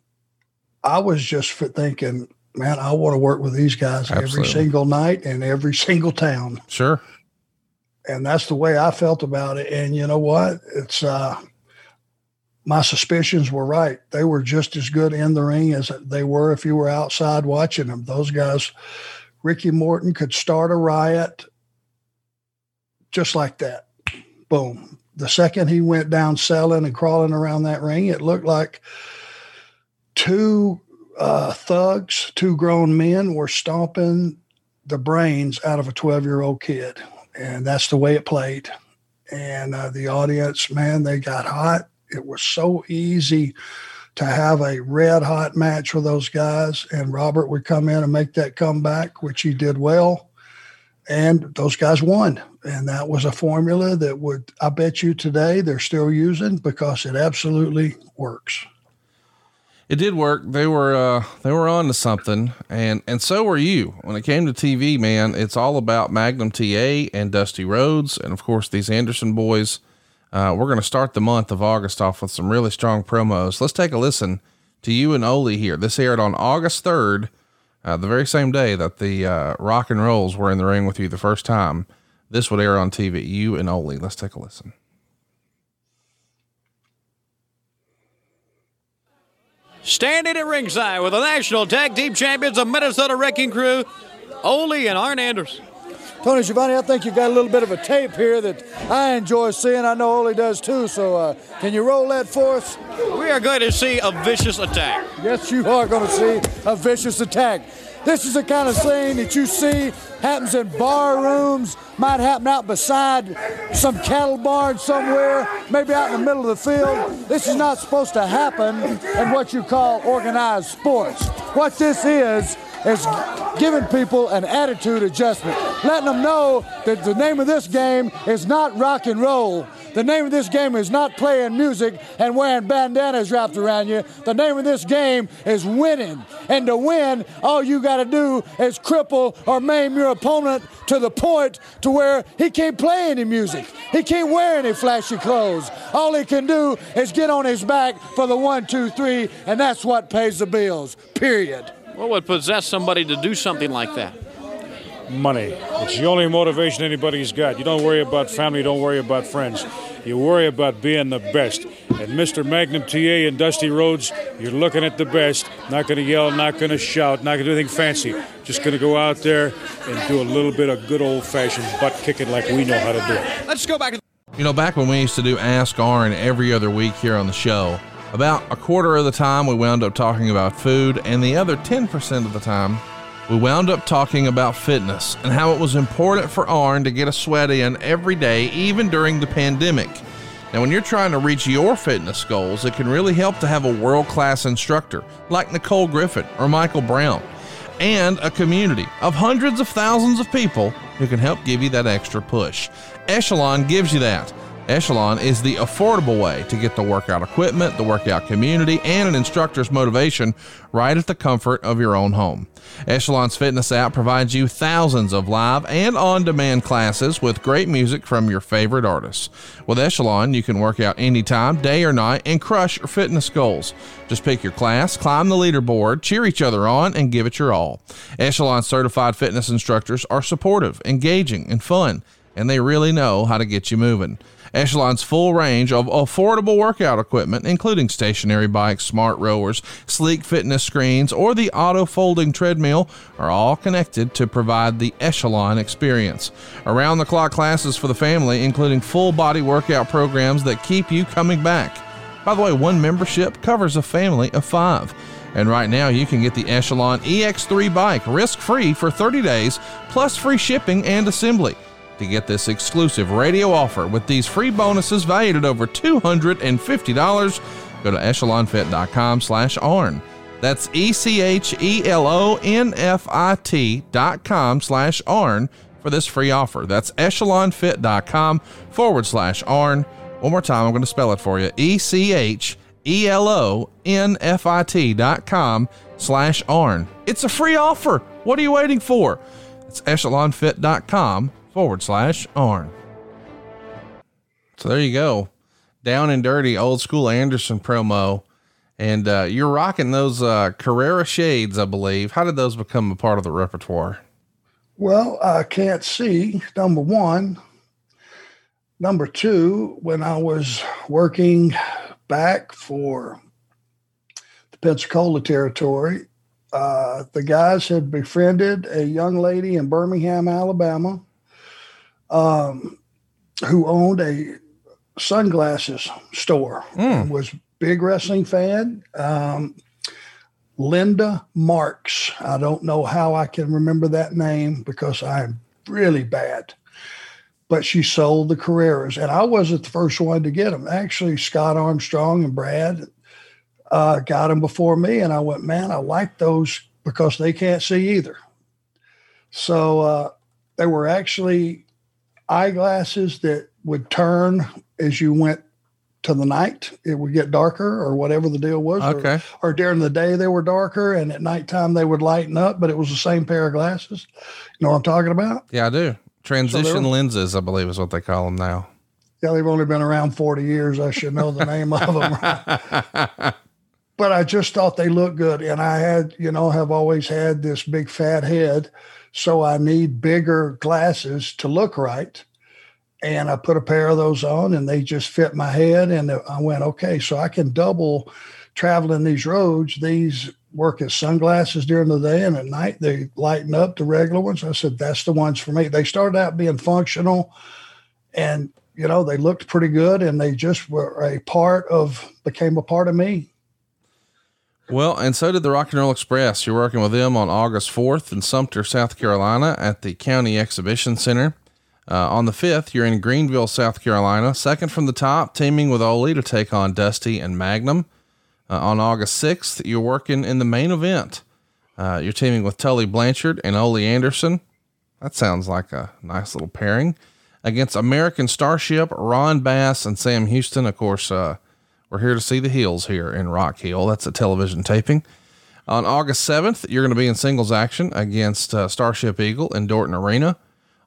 I was just thinking, man, I want to work with these guys Absolutely. every single night in every single town. Sure. And that's the way I felt about it. And you know what? It's uh my suspicions were right. They were just as good in the ring as they were if you were outside watching them. Those guys, Ricky Morton could start a riot just like that. Boom. The second he went down selling and crawling around that ring, it looked like two uh, thugs, two grown men were stomping the brains out of a 12 year old kid. And that's the way it played. And uh, the audience, man, they got hot. It was so easy to have a red hot match with those guys. And Robert would come in and make that comeback, which he did well. And those guys won. And that was a formula that would, I bet you today, they're still using because it absolutely works. It did work. They were uh, they were on to something, and and so were you. When it came to TV, man, it's all about Magnum TA and Dusty Rhodes, and of course these Anderson boys. Uh, we're going to start the month of August off with some really strong promos. Let's take a listen to you and Ole here. This aired on August third, uh, the very same day that the uh, Rock and Rolls were in the ring with you the first time. This would air on TV. You and Ole. Let's take a listen. Standing at ringside with the National Tag Team Champions of Minnesota Wrecking Crew, Ole and Arn Anderson. Tony Schiavone, I think you got a little bit of a tape here that I enjoy seeing. I know Ole does too. So, uh, can you roll that for us? We are going to see a vicious attack. Yes, you are going to see a vicious attack. This is the kind of thing that you see happens in bar rooms, might happen out beside some cattle barn somewhere, maybe out in the middle of the field. This is not supposed to happen in what you call organized sports. What this is, is giving people an attitude adjustment, letting them know that the name of this game is not rock and roll. The name of this game is not playing music and wearing bandanas wrapped around you. The name of this game is winning. And to win, all you got to do is cripple or maim your opponent to the point to where he can't play any music. He can't wear any flashy clothes. All he can do is get on his back for the one, two, three, and that's what pays the bills. Period. What would possess somebody to do something like that? money. It's the only motivation anybody's got. You don't worry about family, you don't worry about friends. You worry about being the best. And Mr. Magnum TA and Dusty Rhodes, you're looking at the best. Not going to yell, not going to shout, not going to do anything fancy. Just going to go out there and do a little bit of good old fashioned butt kicking like we know how to do it. Let's go back. You know, back when we used to do Ask Arn every other week here on the show, about a quarter of the time we wound up talking about food, and the other 10% of the time we wound up talking about fitness and how it was important for Arn to get a sweat in every day, even during the pandemic. Now, when you're trying to reach your fitness goals, it can really help to have a world class instructor like Nicole Griffin or Michael Brown, and a community of hundreds of thousands of people who can help give you that extra push. Echelon gives you that. Echelon is the affordable way to get the workout equipment, the workout community, and an instructor's motivation right at the comfort of your own home. Echelon's fitness app provides you thousands of live and on demand classes with great music from your favorite artists. With Echelon, you can work out anytime, day or night, and crush your fitness goals. Just pick your class, climb the leaderboard, cheer each other on, and give it your all. Echelon certified fitness instructors are supportive, engaging, and fun, and they really know how to get you moving. Echelon's full range of affordable workout equipment, including stationary bikes, smart rowers, sleek fitness screens, or the auto folding treadmill, are all connected to provide the Echelon experience. Around the clock classes for the family, including full body workout programs that keep you coming back. By the way, one membership covers a family of five. And right now, you can get the Echelon EX3 bike risk free for 30 days, plus free shipping and assembly. To get this exclusive radio offer with these free bonuses valued at over $250, go to echelonfit.com slash ARN. That's E-C-H-E-L-O-N-F-I-T dot com slash ARN for this free offer. That's echelonfit.com forward slash ARN. One more time, I'm going to spell it for you. E-C-H-E-L-O-N-F-I-T dot com slash ARN. It's a free offer. What are you waiting for? It's echelonfit.com forward slash ARN. So there you go. Down and dirty old school Anderson promo. And uh, you're rocking those uh, Carrera shades, I believe. How did those become a part of the repertoire? Well, I can't see, number one. Number two, when I was working back for the Pensacola territory, uh, the guys had befriended a young lady in Birmingham, Alabama, um, who owned a sunglasses store. Mm. Was big wrestling fan. Um, Linda Marks. I don't know how I can remember that name because I'm really bad. But she sold the Carreras, and I wasn't the first one to get them. Actually, Scott Armstrong and Brad uh, got them before me, and I went, man, I like those because they can't see either. So uh, they were actually eyeglasses that would turn as you went to the night. It would get darker or whatever the deal was. or- Okay. Or, during the day they were darker and at nighttime they would lighten up, but it was the same pair of glasses. You know what I'm talking about? Yeah, I do. Transition they're- lenses, I believe, is what they call them now. Yeah, they've only been around 40 years. I should know the name of them. but I just thought they looked good. And I had, you know, have always had this big fat head. So I need bigger glasses to look right. And I put a pair of those on and they just fit my head. And I went, okay, so I can double traveling these roads. These work as sunglasses during the day and at night they lighten up the regular ones. I said, that's the ones for me. They started out being functional and you know they looked pretty good and they just were a part of became a part of me Well, and so did the Rock and Roll Express. You're working with them on August 4th in Sumter, South Carolina at the County Exhibition Center. Uh, on the 5th, you're in Greenville, South Carolina, second from the top, teaming with Ole to take on Dusty and Magnum. Uh, on August 6th, you're working in the main event. Uh, you're teaming with Tully Blanchard and Ole Anderson. That sounds like a nice little pairing. Against American Starship, Ron Bass, and Sam Houston. Of course, uh, we're here to see the hills here in Rock Hill. That's a television taping. On August 7th, you're going to be in singles action against uh, Starship Eagle in Dorton Arena.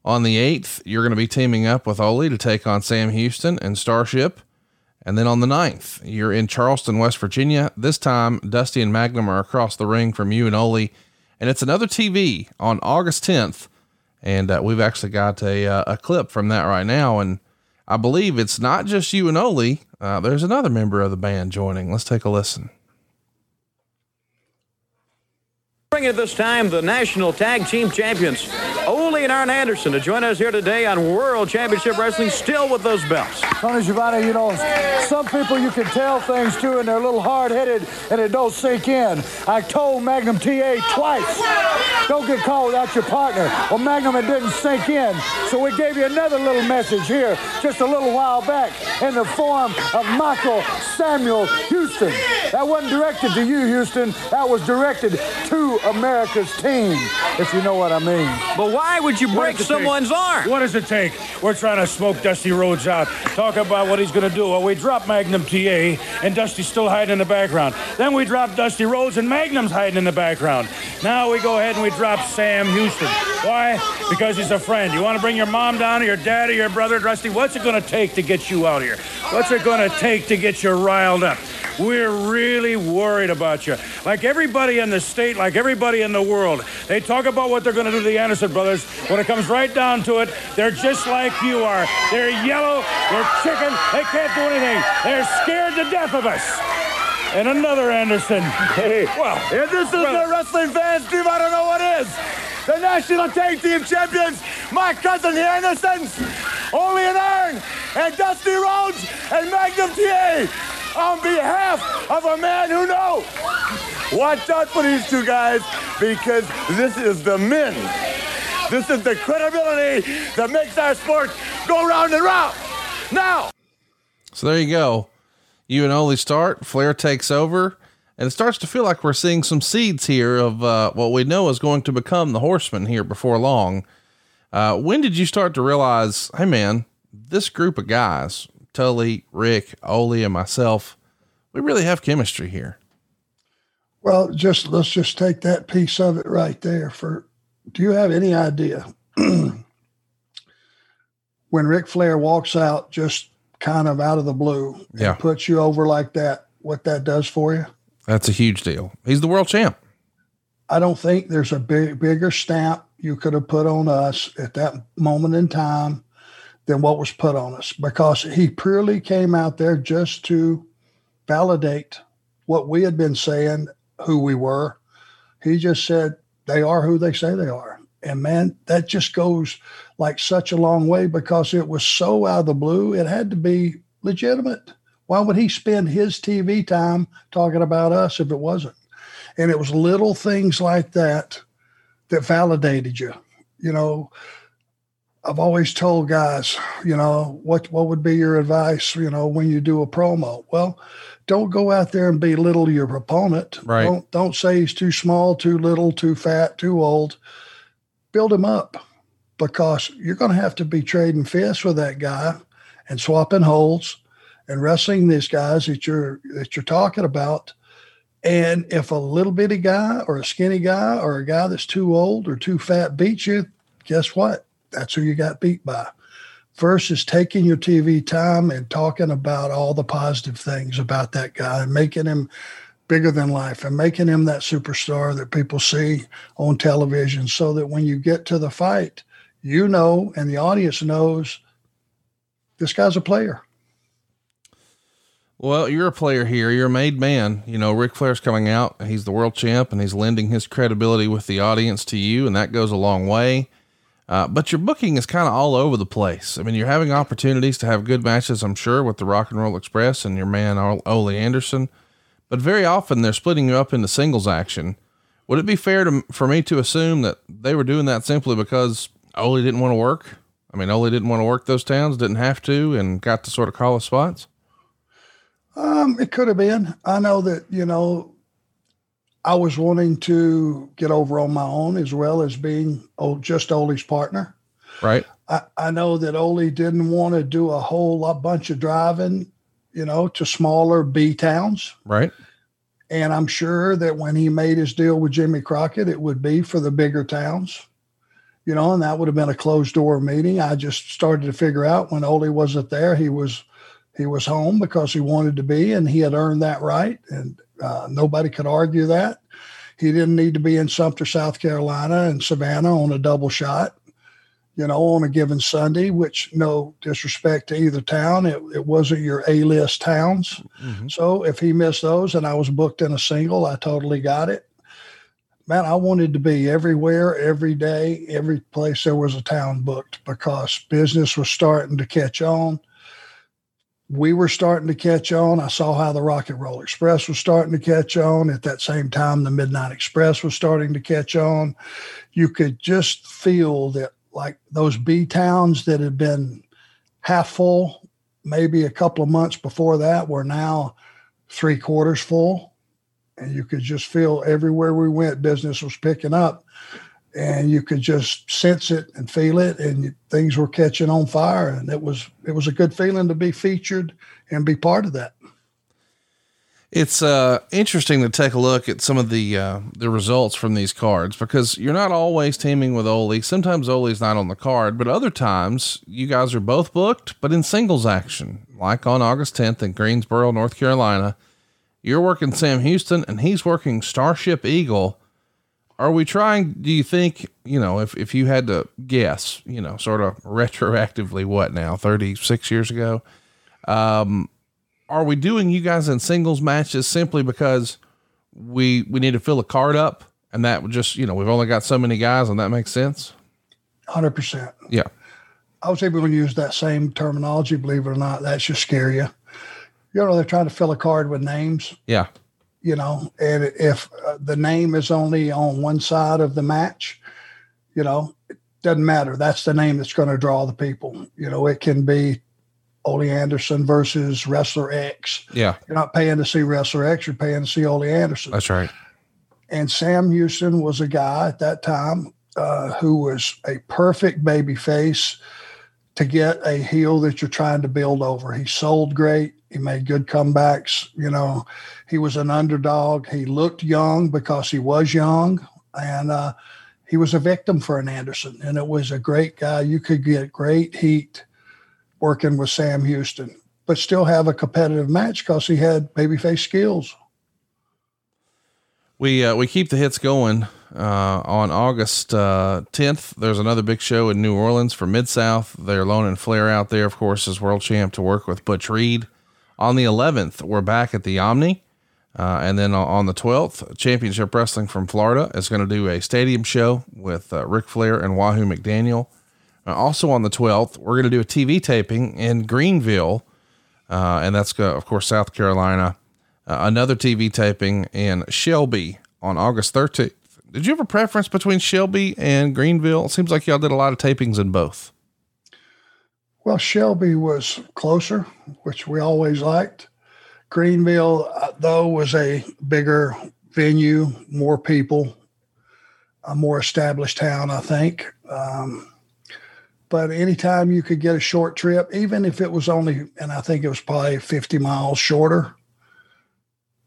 On the 8th, you're going to be teaming up with Ole to take on Sam Houston and Starship. And then on the 9th, you're in Charleston, West Virginia. This time, Dusty and Magnum are across the ring from you and Ole. And it's another TV on August 10th. And uh, we've actually got a, uh, a clip from that right now. And I believe it's not just you and Ole. Uh, there's another member of the band joining. Let's take a listen. Bringing at this time the national tag team champions, Ole and Arn Anderson, to join us here today on World Championship Wrestling, still with those belts. Tony Schiavone, you know, some people you can tell things to and they're a little hard-headed and it don't sink in. I told Magnum TA twice, don't get caught without your partner. Well, Magnum, it didn't sink in. So we gave you another little message here just a little while back in the form of Michael Samuel Houston. That wasn't directed to you, Houston. That was directed to America's team, if you know what I mean. But why would you break it take? someone's arm? What does it take? We're trying to smoke Dusty Rhodes out. Talk about what he's going to do. Well, we drop Magnum TA, and Dusty's still hiding in the background. Then we drop Dusty Rhodes, and Magnum's hiding in the background. Now we go ahead and we drop Sam Houston. Why? Because he's a friend. You want to bring your mom down, or your dad, or your brother, Dusty? What's it going to take to get you out here? What's it going to take to get you riled up? We're really worried about you. Like everybody in the state, like everybody in the world, they talk about what they're going to do to the Anderson brothers. When it comes right down to it, they're just like you are. They're yellow, they're chicken, they can't do anything. They're scared to death of us. And another Anderson. Hey, well, If this is the wrestling fans dream, I don't know what is. The National Tag Team Champions, my cousin the Andersons, Ole and Arn, and Dusty Rhodes, and Magnum TA, on behalf of a man who knows. Watch out for these two guys, because this is the men. This is the credibility that makes our sport go round and round. Now, So there you go. You and Ole start, Flair takes over, and it starts to feel like we're seeing some seeds here of uh, what we know is going to become the Horsemen here before long. Uh, when did you start to realize, hey man, this group of guys, Tully, Rick, Ole, and myself, we really have chemistry here? Well, just let's just take that piece of it right there. For do you have any idea when Ric Flair walks out just kind of out of the blue and Yeah. puts you over like that, what that does for you? That's a huge deal. He's the world champ. I don't think there's a big, bigger stamp you could have put on us at that moment in time than what was put on us because he purely came out there just to validate what we had been saying, who we were. He just said, they are who they say they are. And man, that just goes like such a long way because it was so out of the blue. It had to be legitimate. Why would he spend his TV time talking about us if it wasn't? And it was little things like that that validated you. You know, I've always told guys, you know, what what would be your advice, you know, when you do a promo? Well, don't go out there and belittle your opponent. Right. Don't don't say he's too small, too little, too fat, too old. Build him up because you're going to have to be trading fists with that guy and swapping holds and wrestling these guys that you're that you're talking about. And if a little bitty guy or a skinny guy or a guy that's too old or too fat beats you, guess what? That's who you got beat by. Versus taking your TV time and talking about all the positive things about that guy and making him bigger than life and making him that superstar that people see on television so that when you get to the fight, you know and the audience knows this guy's a player. Well, you're a player here. You're a made man. You know, Ric Flair's coming out. He's the world champ and he's lending his credibility with the audience to you, and that goes a long way. Uh, but your booking is kind of all over the place. I mean, you're having opportunities to have good matches, I'm sure, with the Rock and Roll Express and your man Ol- Ole Anderson, but very often they're splitting you up into singles action. Would it be fair to, for me to assume that they were doing that simply because Ole didn't want to work? I mean, Ole didn't want to work those towns, didn't have to, and got to sort of call his spots? Um, it could have been. I know that, you know, I was wanting to get over on my own as well as being oh, just Ole's partner. Right. I, I know that Ole didn't want to do a whole lot bunch of driving, you know, to smaller B towns. Right. And I'm sure that when he made his deal with Jimmy Crockett, it would be for the bigger towns, you know, and that would have been a closed door meeting. I just started to figure out when Ole wasn't there, he was he was home because he wanted to be, and he had earned that right, and uh, nobody could argue that. He didn't need to be in Sumter, South Carolina, and Savannah on a double shot, you know, on a given Sunday. Which, no disrespect to either town, it, it wasn't your A list towns. So if he missed those and I was booked in a single, I totally got it. Man, I wanted to be everywhere, every day, every place there was a town booked because business was starting to catch on. We were starting to catch on. I saw how the Rock and Roll Express was starting to catch on. At that same time, the Midnight Express was starting to catch on. You could just feel that, like those B towns that had been half full, maybe a couple of months before that, were now three quarters full and you could just feel everywhere we went, business was picking up, and you could just sense it and feel it, and things were catching on fire, and it was it was a good feeling to be featured and be part of that. It's uh, interesting to take a look at some of the uh, the results from these cards because you're not always teaming with Ole. Sometimes Ole's not on the card, but other times you guys are both booked, but in singles action, like on August 10th in Greensboro, North Carolina. You're working Sam Houston and he's working Starship Eagle. Are we trying, do you think, you know, if, if you had to guess, you know, sort of retroactively, what now, 36 years ago? Um, are we doing you guys in singles matches simply because we we need to fill a card up and that would just you know we've only got so many guys and that makes sense? 100% yeah. I was able to use that same terminology believe it or not. That should scare you. You know they're trying to fill a card with names. Yeah you know and if uh, the name is only on one side of the match you know it doesn't matter that's the name that's going to draw the people you know it can be Ole Anderson versus Wrestler X. Yeah. You're not paying to see Wrestler X, you're paying to see Ole Anderson. That's right. And Sam Houston was a guy at that time uh, who was a perfect baby face to get a heel that you're trying to build over. He sold great. He made good comebacks. You know, he was an underdog. He looked young because he was young. And uh, he was a victim for an Anderson. And it was a great guy. You could get great heat working with Sam Houston, but still have a competitive match because he had babyface skills. We uh, we keep the hits going. Uh, on August uh, 10th, there's another big show in New Orleans for Mid South. They're loaning Flair out there, of course, as world champ to work with Butch Reed. On the 11th, we're back at the Omni. Uh, and then on the 12th, Championship Wrestling from Florida is going to do a stadium show with uh, Ric Flair and Wahoo McDaniel. Uh, also on the 12th, we're going to do a TV taping in Greenville, uh, and that's, of course, South Carolina. Uh, another TV taping in Shelby on August 13th. Did you have a preference between Shelby and Greenville? It seems like y'all did a lot of tapings in both. Well, Shelby was closer, which we always liked. Greenville, uh, though, was a bigger venue, more people, a more established town, I think. Um, but anytime you could get a short trip, even if it was only, and I think it was probably 50 miles shorter,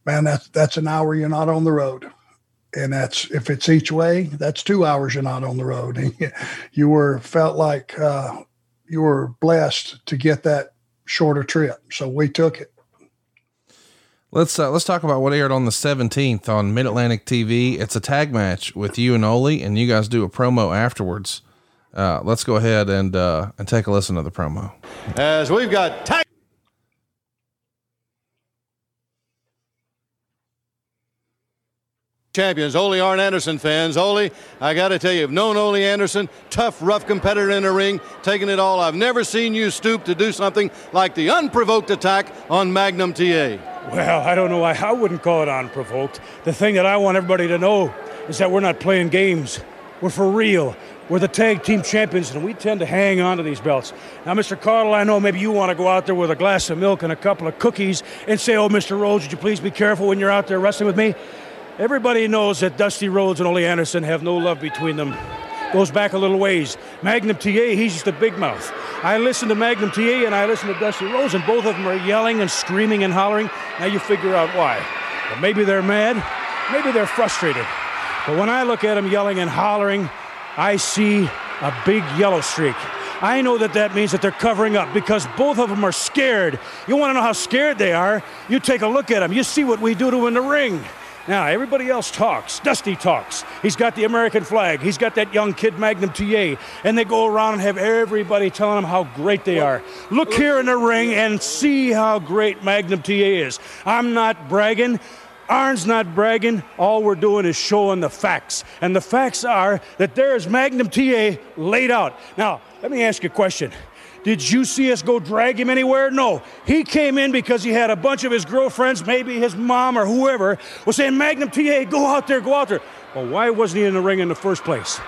man, that's, that's an hour you're not on the road. And that's, if it's each way, that's two hours you're not on the road. and you were, felt like uh, you were blessed to get that shorter trip. So we took it. Let's uh, let's talk about what aired on the 17th on Mid Atlantic TV. It's a tag match with you and Ole, and you guys do a promo afterwards. Uh, let's go ahead and uh, and take a listen to the promo. As we've got tag. Champions, Ole Arn Anderson fans. Ole, I got to tell you, I've known Ole Anderson, tough, rough competitor in the ring, taking it all. I've never seen you stoop to do something like the unprovoked attack on Magnum TA. Well, I don't know why I wouldn't call it unprovoked. The thing that I want everybody to know is that we're not playing games. We're for real. We're the tag team champions, and we tend to hang on to these belts. Now, Mr. Caudle, I know maybe you want to go out there with a glass of milk and a couple of cookies and say, Oh, Mr. Rhodes, would you please be careful when you're out there wrestling with me? Everybody knows that Dusty Rhodes and Ole Anderson have no love between them. Goes back a little ways. Magnum TA, he's just a big mouth. I listen to Magnum TA and I listen to Dusty Rhodes, and both of them are yelling and screaming and hollering. Now you figure out why. Well, maybe they're mad, maybe they're frustrated. But when I look at them yelling and hollering, I see a big yellow streak. I know that that means that they're covering up because both of them are scared. You want to know how scared they are? You take a look at them. You see what we do to them in the ring. Now, everybody else talks. Dusty talks. He's got the American flag. He's got that young kid, Magnum TA. And they go around and have everybody telling them how great they are. Look here in the ring and see how great Magnum TA is. I'm not bragging. Arn's not bragging. All we're doing is showing the facts. And the facts are that there's Magnum TA laid out. Now, let me ask you a question. Did you see us go drag him anywhere? No. He came in because he had a bunch of his girlfriends, maybe his mom or whoever, was saying, Magnum TA, go out there, go out there. Well, why wasn't he in the ring in the first place?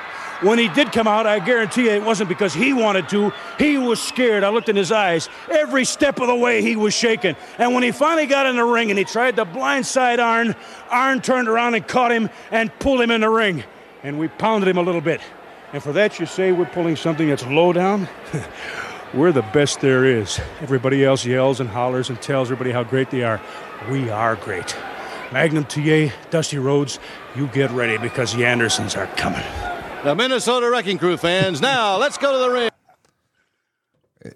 when he did come out, I guarantee you it wasn't because he wanted to. He was scared. I looked in his eyes. Every step of the way, he was shaking. And when he finally got in the ring and he tried to blindside Arn, Arn turned around and caught him and pulled him in the ring. And we pounded him a little bit. And for that, you say we're pulling something that's low down? we're the best there is. Everybody else yells and hollers and tells everybody how great they are. We are great. Magnum TA, Dusty Rhodes, you get ready because the Andersons are coming. The Minnesota Wrecking Crew fans, now let's go to the ring.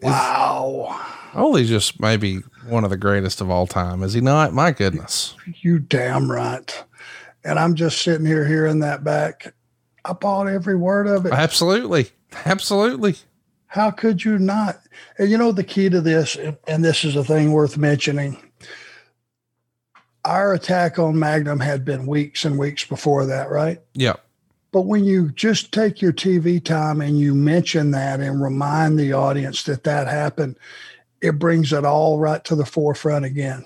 Wow. Ole's just maybe one of the greatest of all time, is he not? My goodness. You damn right. And I'm just sitting here hearing that back. I bought every word of it. Absolutely. Absolutely. How could you not? And you know, the key to this, and this is a thing worth mentioning. Our attack on Magnum had been weeks and weeks before that, right? Yeah. But when you just take your TV time and you mention that and remind the audience that that happened, it brings it all right to the forefront again.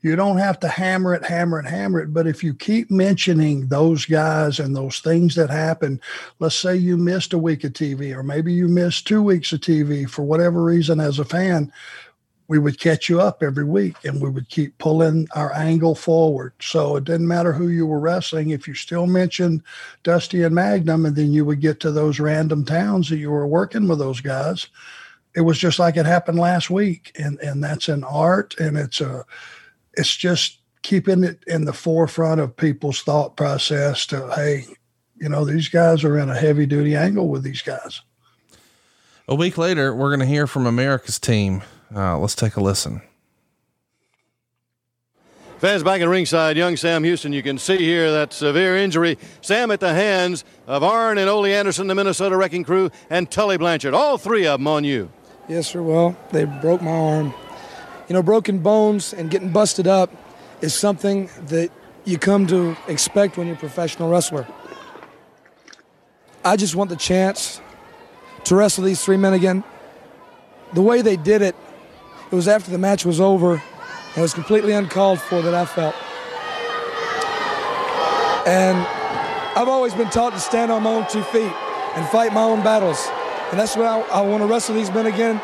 You don't have to hammer it, hammer it, hammer it. But if you keep mentioning those guys and those things that happen, let's say you missed a week of TV, or maybe you missed two weeks of TV for whatever reason as a fan, we would catch you up every week and we would keep pulling our angle forward. So it didn't matter who you were wrestling. If you still mentioned Dusty and Magnum, and then you would get to those random towns that you were working with those guys, it was just like it happened last week. And and that's an art and it's a it's just keeping it in the forefront of people's thought process to hey, you know, these guys are in a heavy duty angle with these guys. A week later, we're going to hear from America's team. Uh, let's take a listen. Fans back in ringside, young Sam Houston, you can see here that severe injury. Sam at the hands of Arn and Ole Anderson, the Minnesota Wrecking Crew, and Tully Blanchard. All three of them on you. Yes, sir. Well, they broke my arm. You know, broken bones and getting busted up is something that you come to expect when you're a professional wrestler. I just want the chance to wrestle these three men again. The way they did it, it was after the match was over it was completely uncalled for that I felt. And I've always been taught to stand on my own two feet and fight my own battles. And that's why I, I want to wrestle these men again.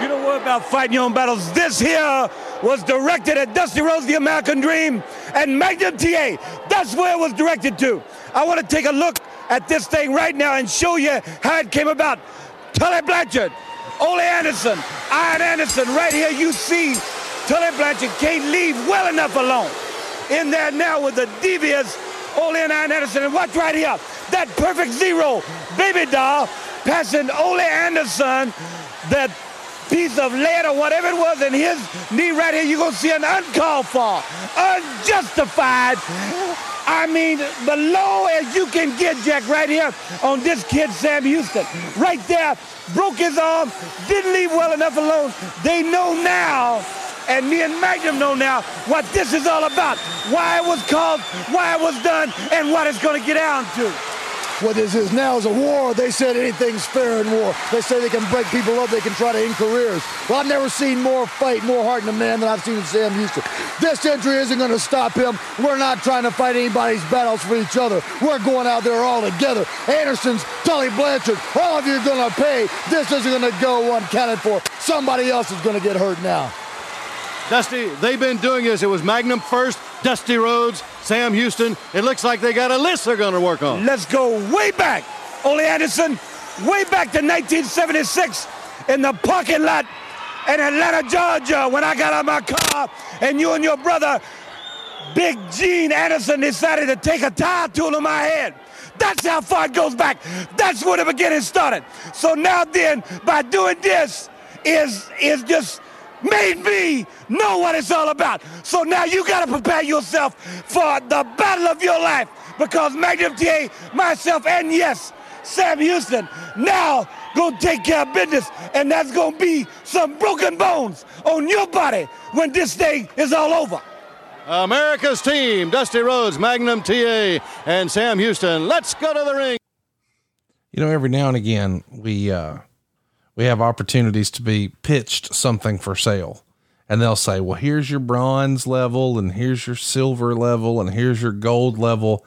You don't worry about fighting your own battles. This here was directed at Dusty Rhodes, the American Dream, and Magnum TA. That's where it was directed to. I want to take a look at this thing right now and show you how it came about. Tully Blanchard, Ole Anderson, Arn Anderson, right here you see Tully Blanchard can't leave well enough alone. In there now with the devious Ole and Arn Anderson. And watch right here. That perfect zero baby doll passing Ole Anderson that piece of lead or whatever it was in his knee right here. You're going to see an uncalled for, unjustified. I mean, below as you can get, Jack, right here on this kid, Sam Houston. Right there, broke his arm, didn't leave well enough alone. They know now and me and Magnum know now what this is all about, why it was called, why it was done, and what it's going to get down to. What this is now is a war. They said anything's fair in war. They say they can break people up, they can try to end careers. Well, I've never seen more fight, more heart in a man than I've seen in Sam Houston. This injury isn't going to stop him. We're not trying to fight anybody's battles for each other. We're going out there all together. Anderson's, Tully Blanchard, all of you are going to pay. This isn't going to go uncounted for. Somebody else is going to get hurt now. Dusty, they've been doing this. It was Magnum first, Dusty Rhodes, Sam Houston. It looks like they got a list they're going to work on. Let's go way back, Ole Anderson, way back to 1976 in the parking lot in Atlanta, Georgia, when I got out of my car and you and your brother, Big Gene Anderson, decided to take a tire tool to my head. That's how far it goes back. That's where the beginning started. So now then, by doing this, is is just made me know what it's all about. So now you got to prepare yourself for the battle of your life because Magnum TA, myself, and yes, Sam Houston now gonna take care of business, and that's gonna be some broken bones on your body when this thing is all over. America's team, Dusty Rhodes, Magnum TA, and Sam Houston. Let's go to the ring. You know, every now and again, we, uh, we have opportunities to be pitched something for sale. And they'll say, well, here's your bronze level, and here's your silver level, and here's your gold level.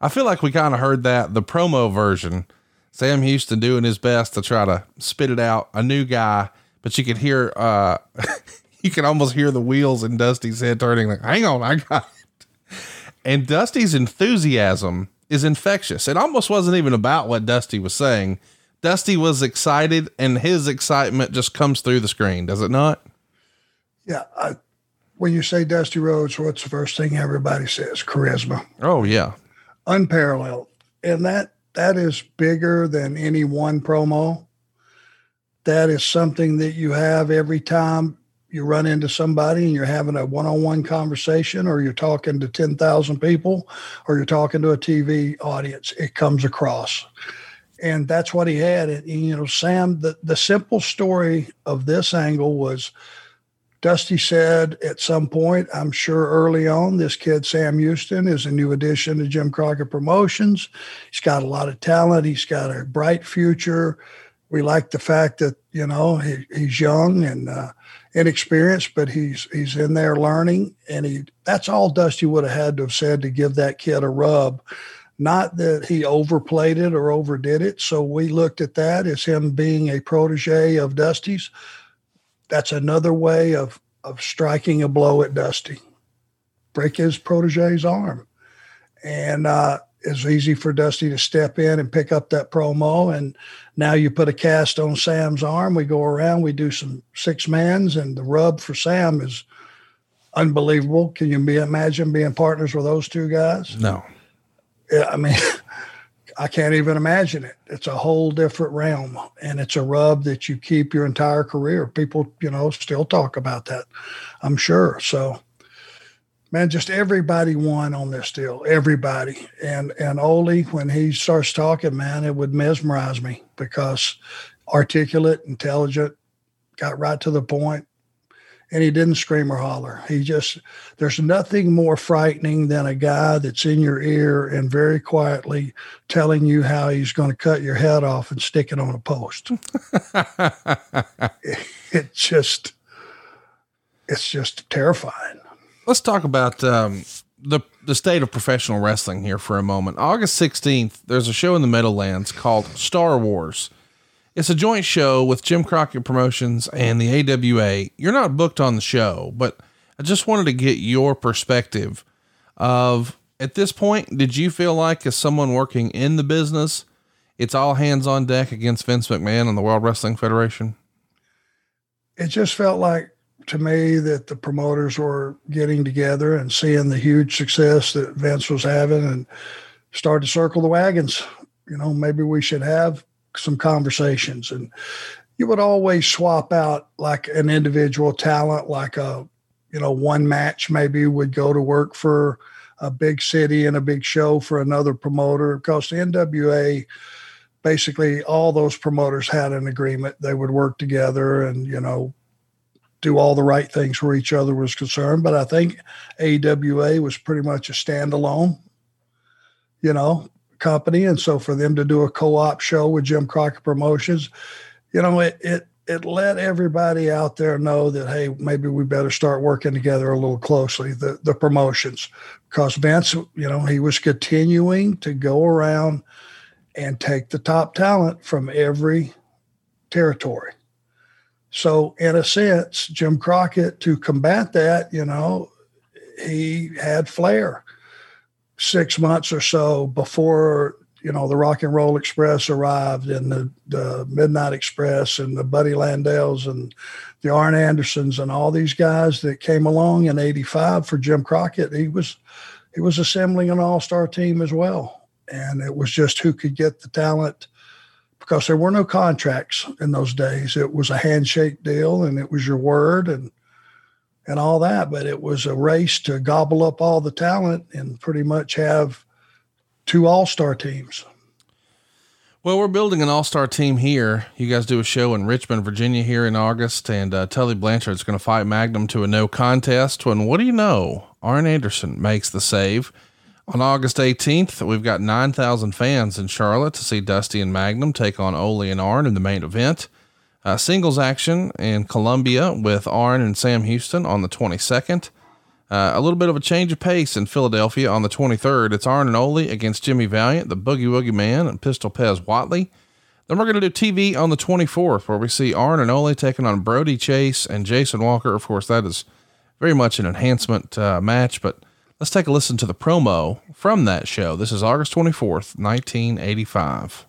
I feel like we kind of heard that the promo version Sam Houston doing his best to try to spit it out. A new guy, but you could hear, uh, you can almost hear the wheels in Dusty's head turning. Like, hang on, I got it. And Dusty's enthusiasm is infectious. It almost wasn't even about what Dusty was saying. Dusty was excited, and his excitement just comes through the screen, does it not? Yeah. I, when you say Dusty Rhodes, what's the first thing everybody says? Charisma. Oh yeah, unparalleled, and that that is bigger than any one promo. That is something that you have every time you run into somebody and you're having a one-on-one conversation, or you're talking to ten thousand people, or you're talking to a TV audience. It comes across and that's what he had. And, you know, Sam, the, the simple story of this angle was Dusty said at some point, I'm sure early on, this kid, Sam Houston, is a new addition to Jim Crockett Promotions. He's got a lot of talent. He's got a bright future. We like the fact that, you know, he, he's young and uh, inexperienced, but he's he's in there learning. And he that's all Dusty would have had to have said to give that kid a rub. Not that he overplayed it or overdid it. So we looked at that as him being a protege of Dusty's that's another way of of striking a blow at Dusty. Break his protege's arm. And uh, it's easy for Dusty to step in and pick up that promo. And now you put a cast on Sam's arm. We go around, we do some six mans, and the rub for Sam is unbelievable. Can you be, imagine being partners with those two guys? No. I mean, I can't even imagine it. It's a whole different realm, and it's a rub that you keep your entire career. People, you know, still talk about that. I'm sure. So, man, just everybody won on this deal. Everybody, and and Ole, when he starts talking, man, it would mesmerize me because articulate, intelligent, got right to the point and he didn't scream or holler. He just, there's nothing more frightening than a guy that's in your ear and very quietly telling you how he's going to cut your head off and stick it on a post. it, just, it's just terrifying. Let's talk about um, the the state of professional wrestling here for a moment. August 16th, there's a show in the Meadowlands called Star Wars. It's a joint show with Jim Crockett Promotions and the AWA. You're not booked on the show, but I just wanted to get your perspective of at this point, did you feel like as someone working in the business, it's all hands on deck against Vince McMahon and the World Wrestling Federation? It just felt like to me that the promoters were getting together and seeing the huge success that Vince was having and started to circle the wagons. You know, maybe we should have some conversations. And you would always swap out like an individual talent like a you know one match maybe would go to work for a big city and a big show for another promoter. Because the nwa basically all those promoters had an agreement. They would work together and you know do all the right things where each other was concerned. But i think awa was pretty much a standalone you know company, and so for them to do a co-op show with Jim Crockett Promotions, you know, it it it let everybody out there know that hey, maybe we better start working together a little closely. The the promotions, because Vince, you know, he was continuing to go around and take the top talent from every territory. So, in a sense, Jim Crockett, to combat that, you know, he had Flair six months or so before you know the Rock and Roll Express arrived, and the, the Midnight Express, and the Buddy Landels, and the Arn Andersons, and all these guys that came along in '85 for Jim Crockett. He was he was assembling an all star team as well, and it was just who could get the talent because there were no contracts in those days. It was a handshake deal, and it was your word, and and all that. But it was a race to gobble up all the talent and pretty much have two all star teams. Well, we're building an all star team here. You guys do a show in Richmond, Virginia here in August, and uh, Tully Blanchard's going to fight Magnum to a no contest. When what do you know? Arn Anderson makes the save. On August 18th, we've got 9,000 fans in Charlotte to see Dusty and Magnum take on Ole and Arn in the main event. Uh, singles action in Columbia with Arn and Sam Houston on the 22nd. Uh, a little bit of a change of pace in Philadelphia on the 23rd. It's Arn and Ole against Jimmy Valiant, the Boogie Woogie Man, and Pistol Pez Whatley. Then we're going to do TV on the 24th, where we see Arn and Ole taking on Brodie Chase and Jason Walker. Of course, that is very much an enhancement uh, match, but let's take a listen to the promo from that show. This is August 24th, 1985.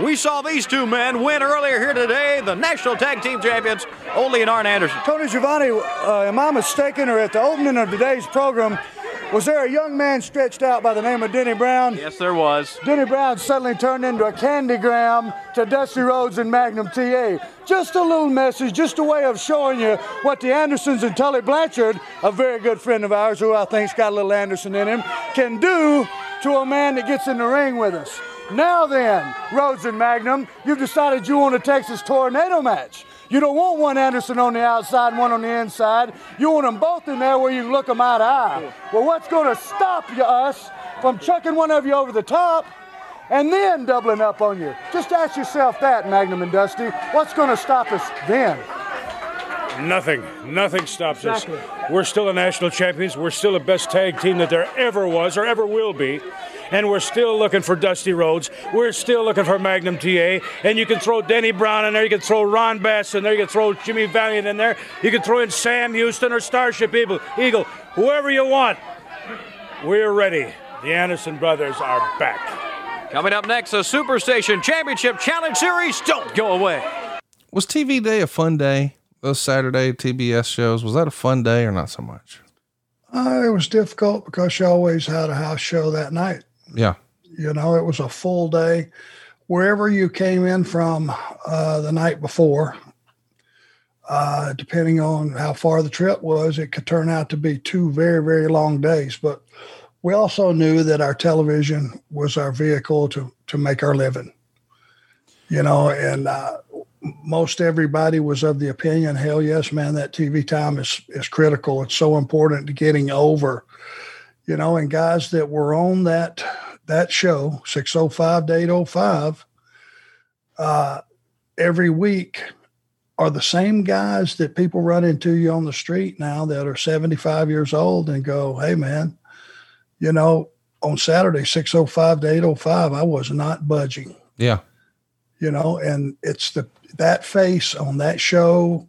We saw these two men win earlier here today, the National Tag Team Champions, Ole and Arn Anderson. Tony Schiavone, uh, am I mistaken, or at the opening of today's program, was there a young man stretched out by the name of Denny Brown? Yes, there was. Denny Brown suddenly turned into a candygram to Dusty Rhodes and Magnum TA. Just a little message, just a way of showing you what the Andersons and Tully Blanchard, a very good friend of ours who I think's got a little Anderson in him, can do to a man that gets in the ring with us. Now then, Rhodes and Magnum, you've decided you want a Texas tornado match. You don't want one Anderson on the outside and one on the inside. You want them both in there where you can look them eye to eye. Well, what's going to stop you, us from chucking one of you over the top and then doubling up on you? Just ask yourself that, Magnum and Dusty. What's going to stop us then? Nothing. Nothing stops Exactly. us. We're still the national champions. We're still the best tag team that there ever was or ever will be. And we're still looking for Dusty Rhodes. We're still looking for Magnum TA. And you can throw Denny Brown in there. You can throw Ron Bass in there. You can throw Jimmy Valiant in there. You can throw in Sam Houston or Starship Eagle. Eagle. Whoever you want. We're ready. The Anderson brothers are back. Coming up next, the Superstation Championship Challenge Series. Don't go away. Was TV Day a fun day? Those Saturday TBS shows, was that a fun day or not so much? Uh, it was difficult because she always had a house show that night. Yeah. You know, it was a full day. Wherever you came in from uh, the night before, uh, depending on how far the trip was, it could turn out to be two very, very long days. But we also knew that our television was our vehicle to to make our living. You know, and uh, most everybody was of the opinion, hell yes, man, that TV time is is critical. It's so important to getting over. You know, and guys that were on that that show, 605 to 805, uh, every week are the same guys that people run into you on the street now that are 75 years old and go, hey, man, you know, on Saturday, 605 to 805, I was not budging, Yeah. you know, and it's the that face on that show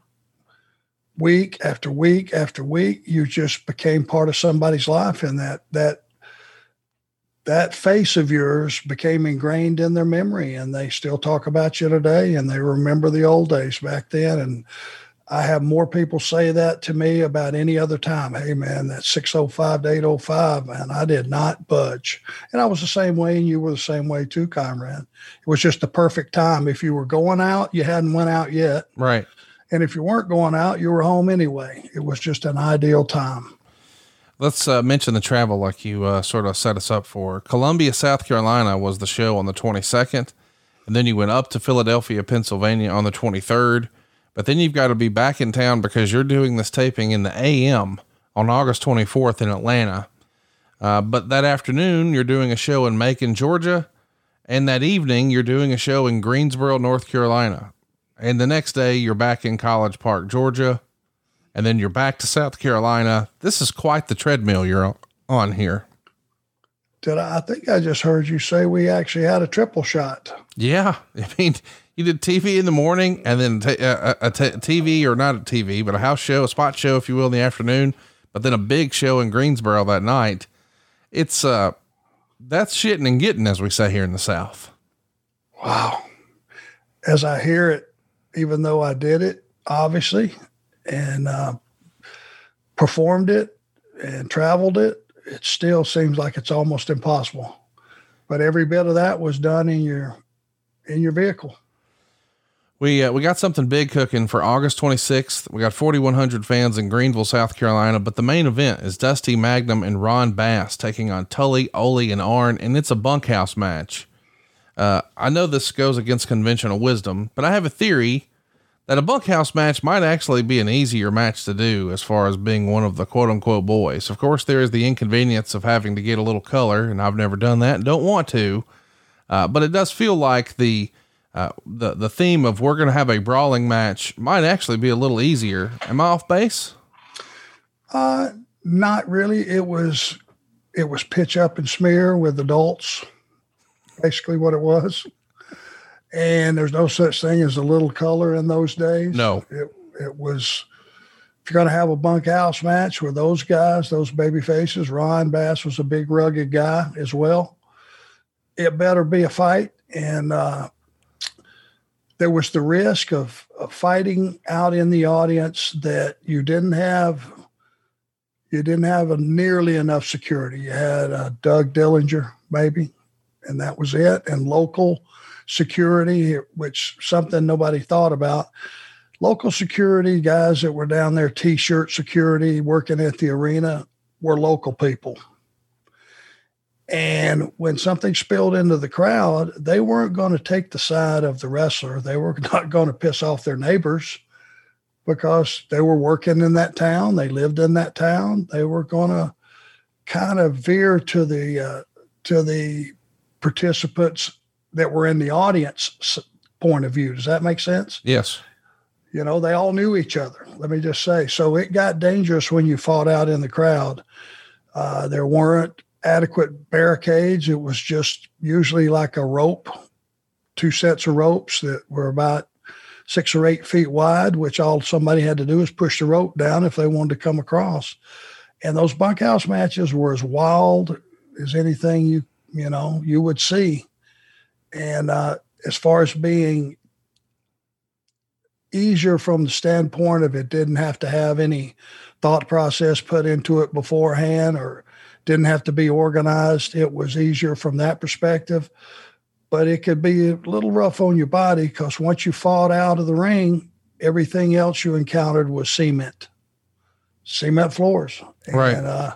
week after week after week, you just became part of somebody's life and that that that face of yours became ingrained in their memory and they still talk about you today and they remember the old days back then and I have more people say that to me about any other time. Hey man, that 605 to 805, man, I did not budge. And I was the same way and you were the same way too, Conrad. It was just the perfect time. If you were going out, you hadn't went out yet. Right. And if you weren't going out, you were home anyway. It was just an ideal time. Let's uh, mention the travel like you uh, sort of set us up for. Columbia, South Carolina was the show on the 22nd. And then you went up to Philadelphia, Pennsylvania on the 23rd. But then you've got to be back in town because you're doing this taping in the AM on August 24th in Atlanta. Uh, but that afternoon, you're doing a show in Macon, Georgia. And that evening, you're doing a show in Greensboro, North Carolina. And the next day, you're back in College Park, Georgia. And then you're back to South Carolina. This is quite the treadmill you're on here. Did I, I think I just heard you say we actually had a triple shot. Yeah. I mean, you did TV in the morning and then t- uh, a, a t- TV or not a TV, but a house show, a spot show, if you will, in the afternoon, but then a big show in Greensboro that night. It's, uh, that's shitting and getting, as we say here in the South. Wow. As I hear it, even though I did it, obviously, and uh, performed it and traveled it, it still seems like it's almost impossible. But every bit of that was done in your in your vehicle. We uh, we got something big cooking for August 26th. We got 4,100 fans in Greenville, South Carolina, but the main event is Dusty Magnum and Ron Bass taking on Tully, Ole, and Arn, and it's a bunkhouse match. Uh, I know this goes against conventional wisdom, but I have a theory that a bunkhouse match might actually be an easier match to do as far as being one of the quote unquote boys. Of course, there is the inconvenience of having to get a little color, and I've never done that and don't want to. Uh, but it does feel like the uh, the the theme of we're going to have a brawling match might actually be a little easier. Am I off base? Uh, not really. It was it was pitch up and smear with adults, basically what it was. And there's no such thing as a little color in those days. No. It it was if you're going to have a bunkhouse match with those guys, those baby faces, Ron Bass was a big rugged guy as well. It better be a fight. And uh, there was the risk of, of fighting out in the audience that you didn't have you didn't have a nearly enough security. You had uh, Doug Dillinger, maybe, and that was it. And local security, which something nobody thought about. Local security guys that were down there, t-shirt security, working at the arena, were local people. And when something spilled into the crowd, they weren't going to take the side of the wrestler. They were not going to piss off their neighbors because they were working in that town. They lived in that town. They were going to kind of veer to the uh, to the participants that were in the audience point of view. Does that make sense? Yes. You know, they all knew each other. Let me just say. So it got dangerous when you fought out in the crowd. Uh, there weren't adequate barricades. It was just usually like a rope, two sets of ropes that were about six or eight feet wide, which all somebody had to do is push the rope down if they wanted to come across. And those bunkhouse matches were as wild as anything you you know you would see. And uh, as far as being easier from the standpoint of it didn't have to have any thought process put into it beforehand or didn't have to be organized. It was easier from that perspective, but it could be a little rough on your body because once you fought out of the ring, everything else you encountered was cement, cement floors. Right. And uh,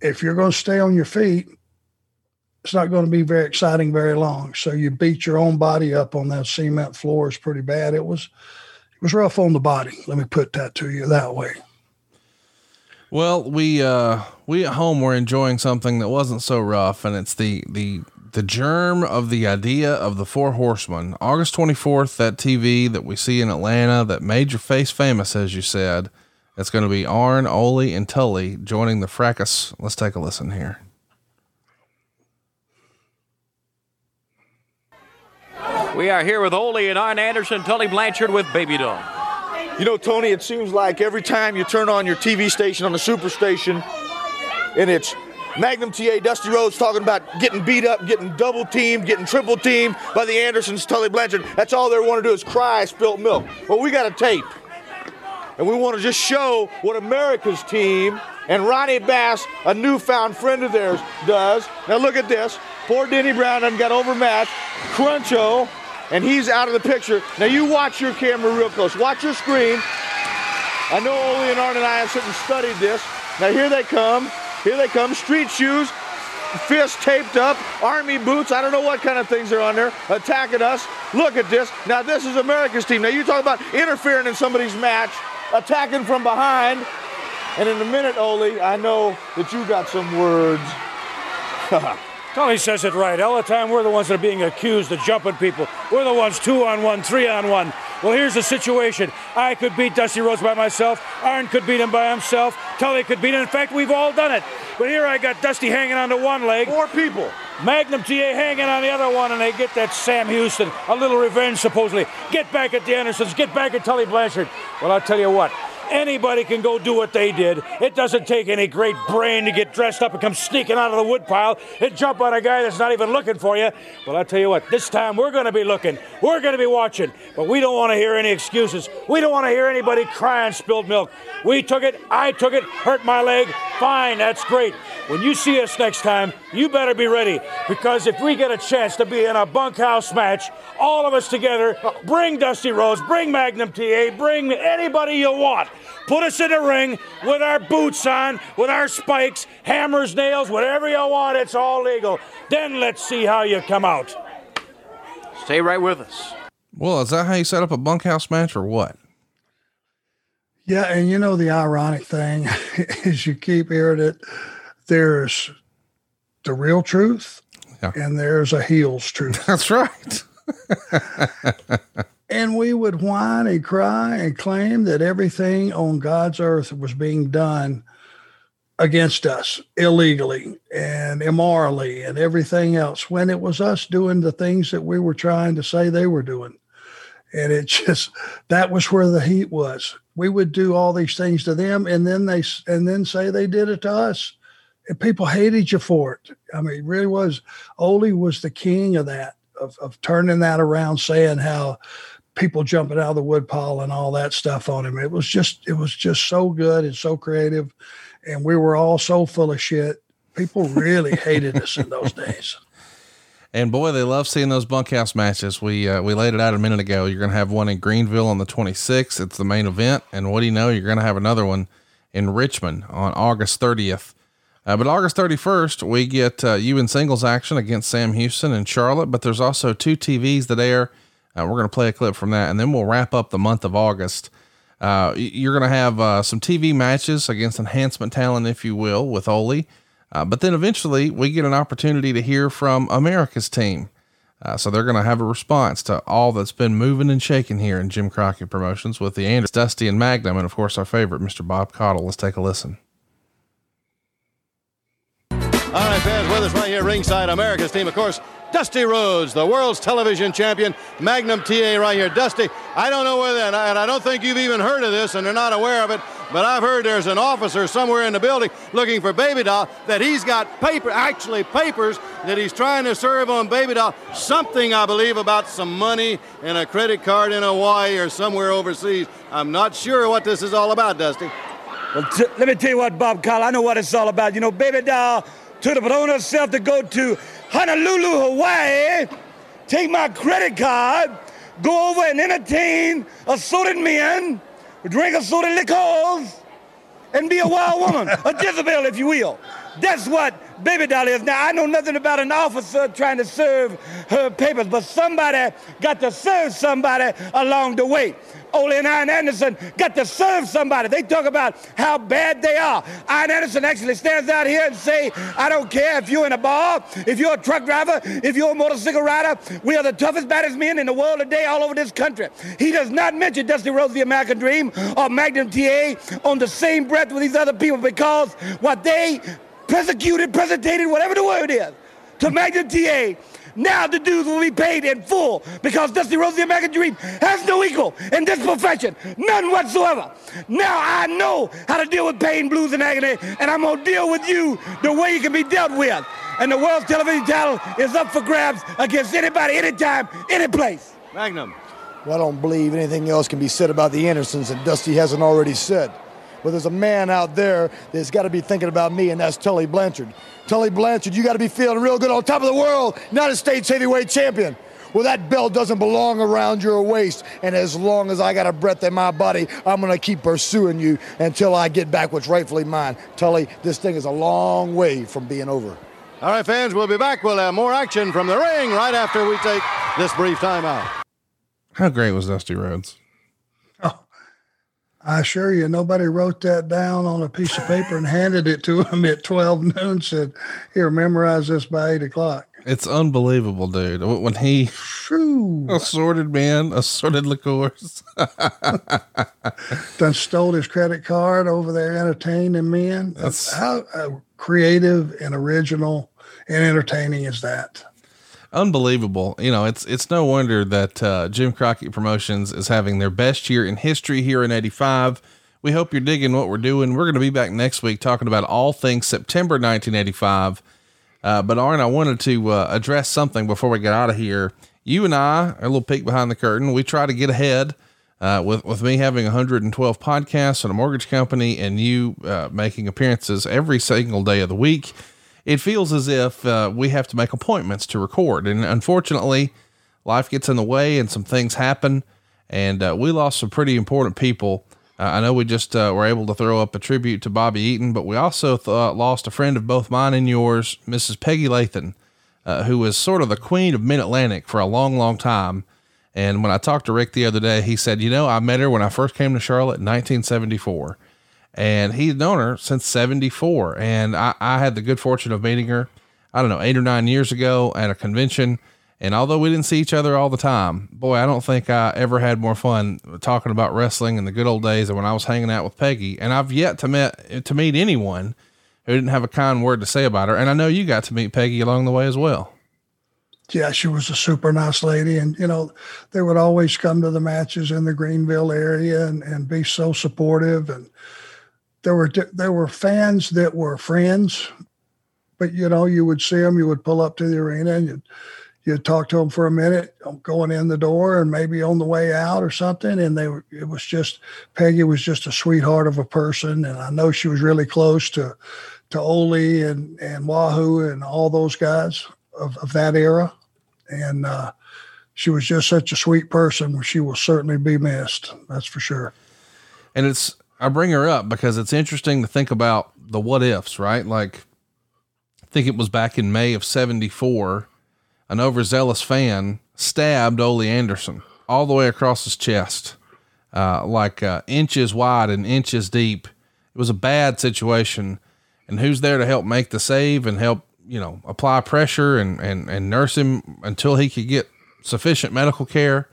if you're going to stay on your feet, it's not going to be very exciting very long. So you beat your own body up on that cement floors pretty bad. It was it was rough on the body. Let me put that to you that way. Well, we uh we at home were enjoying something that wasn't so rough, and it's the the the germ of the idea of the Four Horsemen. August twenty fourth, that TV that we see in Atlanta that made your face famous, as you said. It's going to be Arn, Ole, and Tully joining the fracas. Let's take a listen here. We are here with Ole and Arn Anderson, Tully Blanchard with Baby Doll. You know, Tony, it seems like every time you turn on your TV station on the Superstation, and it's Magnum TA, Dusty Rhodes talking about getting beat up, getting double teamed, getting triple teamed by the Andersons, Tully Blanchard. That's all they want to do is cry spilt milk. Well, we got a tape. And we want to just show what America's team and Ronnie Bass, a newfound friend of theirs, does. Now look at this. Poor Denny Brown done got overmatched. Cruncho, and he's out of the picture. Now you watch your camera real close. Watch your screen. I know Ole and and I have sit and studied this. Now here they come. Here they come. Street shoes, fists taped up, army boots. I don't know what kind of things are on there attacking us. Look at this. Now this is America's team. Now you talk about interfering in somebody's match, attacking from behind. And in a minute, Ole, I know that you got some words. Tully says it right. All the time we're the ones that are being accused of jumping people. We're the ones two on one, three on one. Well, here's the situation. I could beat Dusty Rhodes by myself. Arn could beat him by himself. Tully could beat him. In fact, we've all done it. But here I got Dusty hanging onto one leg. Four people. Magnum TA hanging on the other one, and they get that Sam Houston, a little revenge supposedly. Get back at the Andersons, get back at Tully Blanchard. Well, I'll tell you what, anybody can go do what they did. It doesn't take any great brain to get dressed up and come sneaking out of the woodpile and jump on a guy that's not even looking for you. Well, I'll tell you what, this time we're going to be looking, we're going to be watching, but we don't want to hear any excuses. We don't want to hear anybody crying spilled milk. We took it, I took it, hurt my leg. Fine, that's great. When you see us next time, you better be ready because if we get a chance to be in a bunkhouse match, all of us together, bring Dusty Rhodes, bring Magnum TA, bring anybody you want. Put us in a ring with our boots on, with our spikes, hammers, nails, whatever you want, it's all legal. Then let's see how you come out. Stay right with us. Well, is that how you set up a bunkhouse match or what? Yeah, and you know the ironic thing is you keep hearing it. There's the real truth, Yeah. and there's a heel's truth. That's right. and we would whine and cry and claim that everything on God's earth was being done against us illegally and immorally and everything else when it was us doing the things that we were trying to say they were doing. And it just that was where the heat was. We would do all these things to them and then they and then say they did it to us. And people hated you for it. I mean, it really was. Ole was the king of that, of, of turning that around, saying how people jumping out of the woodpile and all that stuff on him. It was just, it was just so good and so creative and we were all so full of shit. People really hated us in those days. And boy, they love seeing those bunkhouse matches. We uh, we laid it out a minute ago. You're going to have one in Greenville on the 26th. It's the main event, and what do you know? You're going to have another one in Richmond on August 30th. Uh, but August 31st, we get uh, you in singles action against Sam Houston and Charlotte. But there's also two TVs that air. Uh, we're going to play a clip from that, and then we'll wrap up the month of August uh, you're going to have uh, some TV matches against enhancement talent, if you will, with Ole. Uh, but then eventually we get an opportunity to hear from America's team. Uh, so they're going to have a response to all that's been moving and shaking here in Jim Crockett Promotions with the Anders, Dusty, and Magnum, and of course our favorite, Mr. Bob Caudle. Let's take a listen. All right, fans, with us right here ringside, America's team, of course, Dusty Rhodes, the world's television champion, Magnum TA right here. Dusty, I don't know whether, and I, and I don't think you've even heard of this and they're not aware of it, but I've heard there's an officer somewhere in the building looking for Baby Doll that he's got paper, actually papers that he's trying to serve on Baby Doll. Something, I believe, about some money and a credit card in Hawaii or somewhere overseas. I'm not sure what this is all about, Dusty. Well, let me tell you what, Bob Caudle, I know what it's all about. You know, Baby Doll took it upon herself to go to Honolulu, Hawaii, take my credit card, go over and entertain assorted men, drink assorted liquors, and be a wild woman, a Jezebel, if you will. That's what Baby Doll is. Now, I know nothing about an officer trying to serve her papers, but somebody got to serve somebody along the way. Ole and Arn Anderson got to serve somebody. They talk about how bad they are. Arn Anderson actually stands out here and say, I don't care if you're in a bar, if you're a truck driver, if you're a motorcycle rider, we are the toughest, baddest men in the world today all over this country. He does not mention Dusty Rhodes, the American Dream, or Magnum TA on the same breath with these other people because what they persecuted, presentated, whatever the word is, to Magnum TA now the dues will be paid in full because Dusty Rhodes, the American Dream, has no equal in this profession. None whatsoever. Now I know how to deal with pain, blues, and agony, and I'm going to deal with you the way you can be dealt with. And the world's television title is up for grabs against anybody, anytime, any place. Magnum. Well, I don't believe anything else can be said about the Andersons that Dusty hasn't already said. But there's a man out there that's got to be thinking about me, and that's Tully Blanchard. Tully Blanchard, you got to be feeling real good on top of the world, United States heavyweight champion. Well, that belt doesn't belong around your waist. And as long as I got a breath in my body, I'm going to keep pursuing you until I get back what's rightfully mine. Tully, this thing is a long way from being over. All right, fans, we'll be back. We'll have more action from the ring right after we take this brief timeout. How great was Dusty Rhodes? I assure you, nobody wrote that down on a piece of paper and handed it to him at 12 noon, said, Here, memorize this by eight o'clock. It's unbelievable, dude. When he Shoo. assorted man, assorted liqueurs. Done stole his credit card over there entertaining men. That's- how uh, creative and original and entertaining is that? Unbelievable. You know, it's it's no wonder that uh, Jim Crockett Promotions is having their best year in history here in '85. We hope you're digging what we're doing. We're going to be back next week talking about all things September 1985. Uh, but Arn, I wanted to uh, address something before we get out of here. You and I, a little peek behind the curtain, we try to get ahead. Uh, with with me having 112 podcasts and a mortgage company, and you uh, making appearances every single day of the week, it feels as if uh, we have to make appointments to record. And unfortunately, life gets in the way and some things happen. And uh, we lost some pretty important people. Uh, I know we just uh, were able to throw up a tribute to Bobby Eaton, but we also th- lost a friend of both mine and yours, Mrs. Peggy Lathan, uh, who was sort of the queen of Mid Atlantic for a long, long time. And when I talked to Rick the other day, he said, You know, I met her when I first came to Charlotte in 1974 and he's known her since 74 and I, I had the good fortune of meeting her i don't know eight or nine years ago at a convention And although we didn't see each other all the time, boy, I don't think I ever had more fun talking about wrestling in the good old days than when I was hanging out with Peggy. And I've yet to met to meet anyone who didn't have a kind word to say about her. And I know you got to meet Peggy along the way as well. Yeah, she was a super nice lady. And, you know, they would always come to the matches in the Greenville area and, and be so supportive. And there were, there were fans that were friends, but, you know, you would see them, you would pull up to the arena and you'd, you'd talk to them for a minute going in the door and maybe on the way out or something. And they were, it was just, Peggy was just a sweetheart of a person. And I know she was really close to, to Ole and, and Wahoo and all those guys of, of that era. And uh, she was just such a sweet person. She will certainly be missed. That's for sure. And it's, I bring her up because it's interesting to think about the what ifs, right? Like, I think it was back in May of 74 an overzealous fan stabbed Ole Anderson all the way across his chest, uh, like uh, inches wide and inches deep. It was a bad situation. And who's there to help make the save and help, you know, apply pressure and, and, and nurse him until he could get sufficient medical care?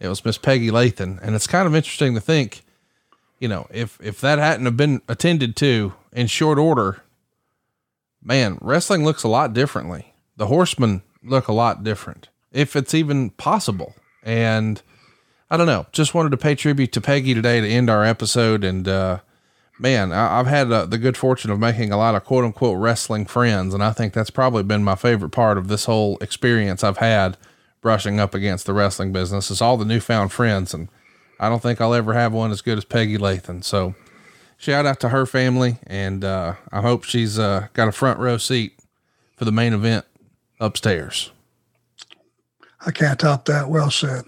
It was Miss Peggy Lathan. And it's kind of interesting to think, you know, if, if that hadn't have been attended to in short order, man, wrestling looks a lot differently. The horsemen look a lot different, if it's even possible. And I don't know, just wanted to pay tribute to Peggy today to end our episode. And, uh, man, I, have had uh, the good fortune of making a lot of quote unquote wrestling friends. And I think that's probably been my favorite part of this whole experience I've had brushing up against the wrestling business is all the newfound friends. And I don't think I'll ever have one as good as Peggy Lathan. So shout out to her family. And, uh, I hope she's, uh, got a front row seat for the main event upstairs. I can't top that. Well said.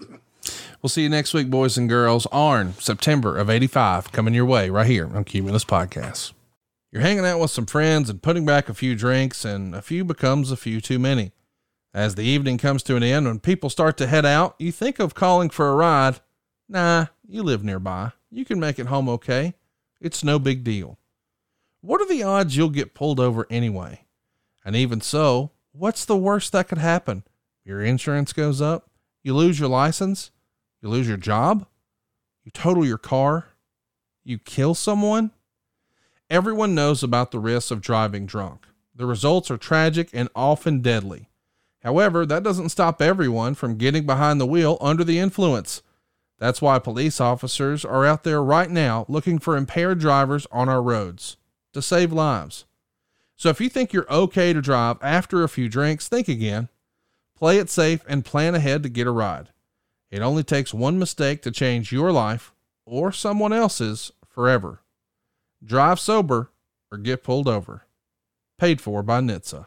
We'll see you next week, boys and girls. Arn, September of 85, coming your way right here on Cumulus Podcast. You're hanging out with some friends and putting back a few drinks, and a few becomes a few too many. As the evening comes to an end, when people start to head out, you think of calling for a ride. Nah, you live nearby. You can make it home okay. It's no big deal. What are the odds you'll get pulled over anyway? And even so, what's the worst that could happen? Your insurance goes up, you lose your license, you lose your job, you total your car, you kill someone. Everyone knows about the risks of driving drunk. The results are tragic and often deadly. However, that doesn't stop everyone from getting behind the wheel under the influence. That's why police officers are out there right now looking for impaired drivers on our roads to save lives. So if you think you're okay to drive after a few drinks, think again. Play it safe and plan ahead to get a ride. It only takes one mistake to change your life or someone else's forever. Drive sober or get pulled over. Paid for by NHTSA.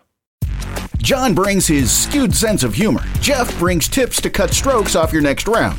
John brings his skewed sense of humor. Jeff brings tips to cut strokes off your next round.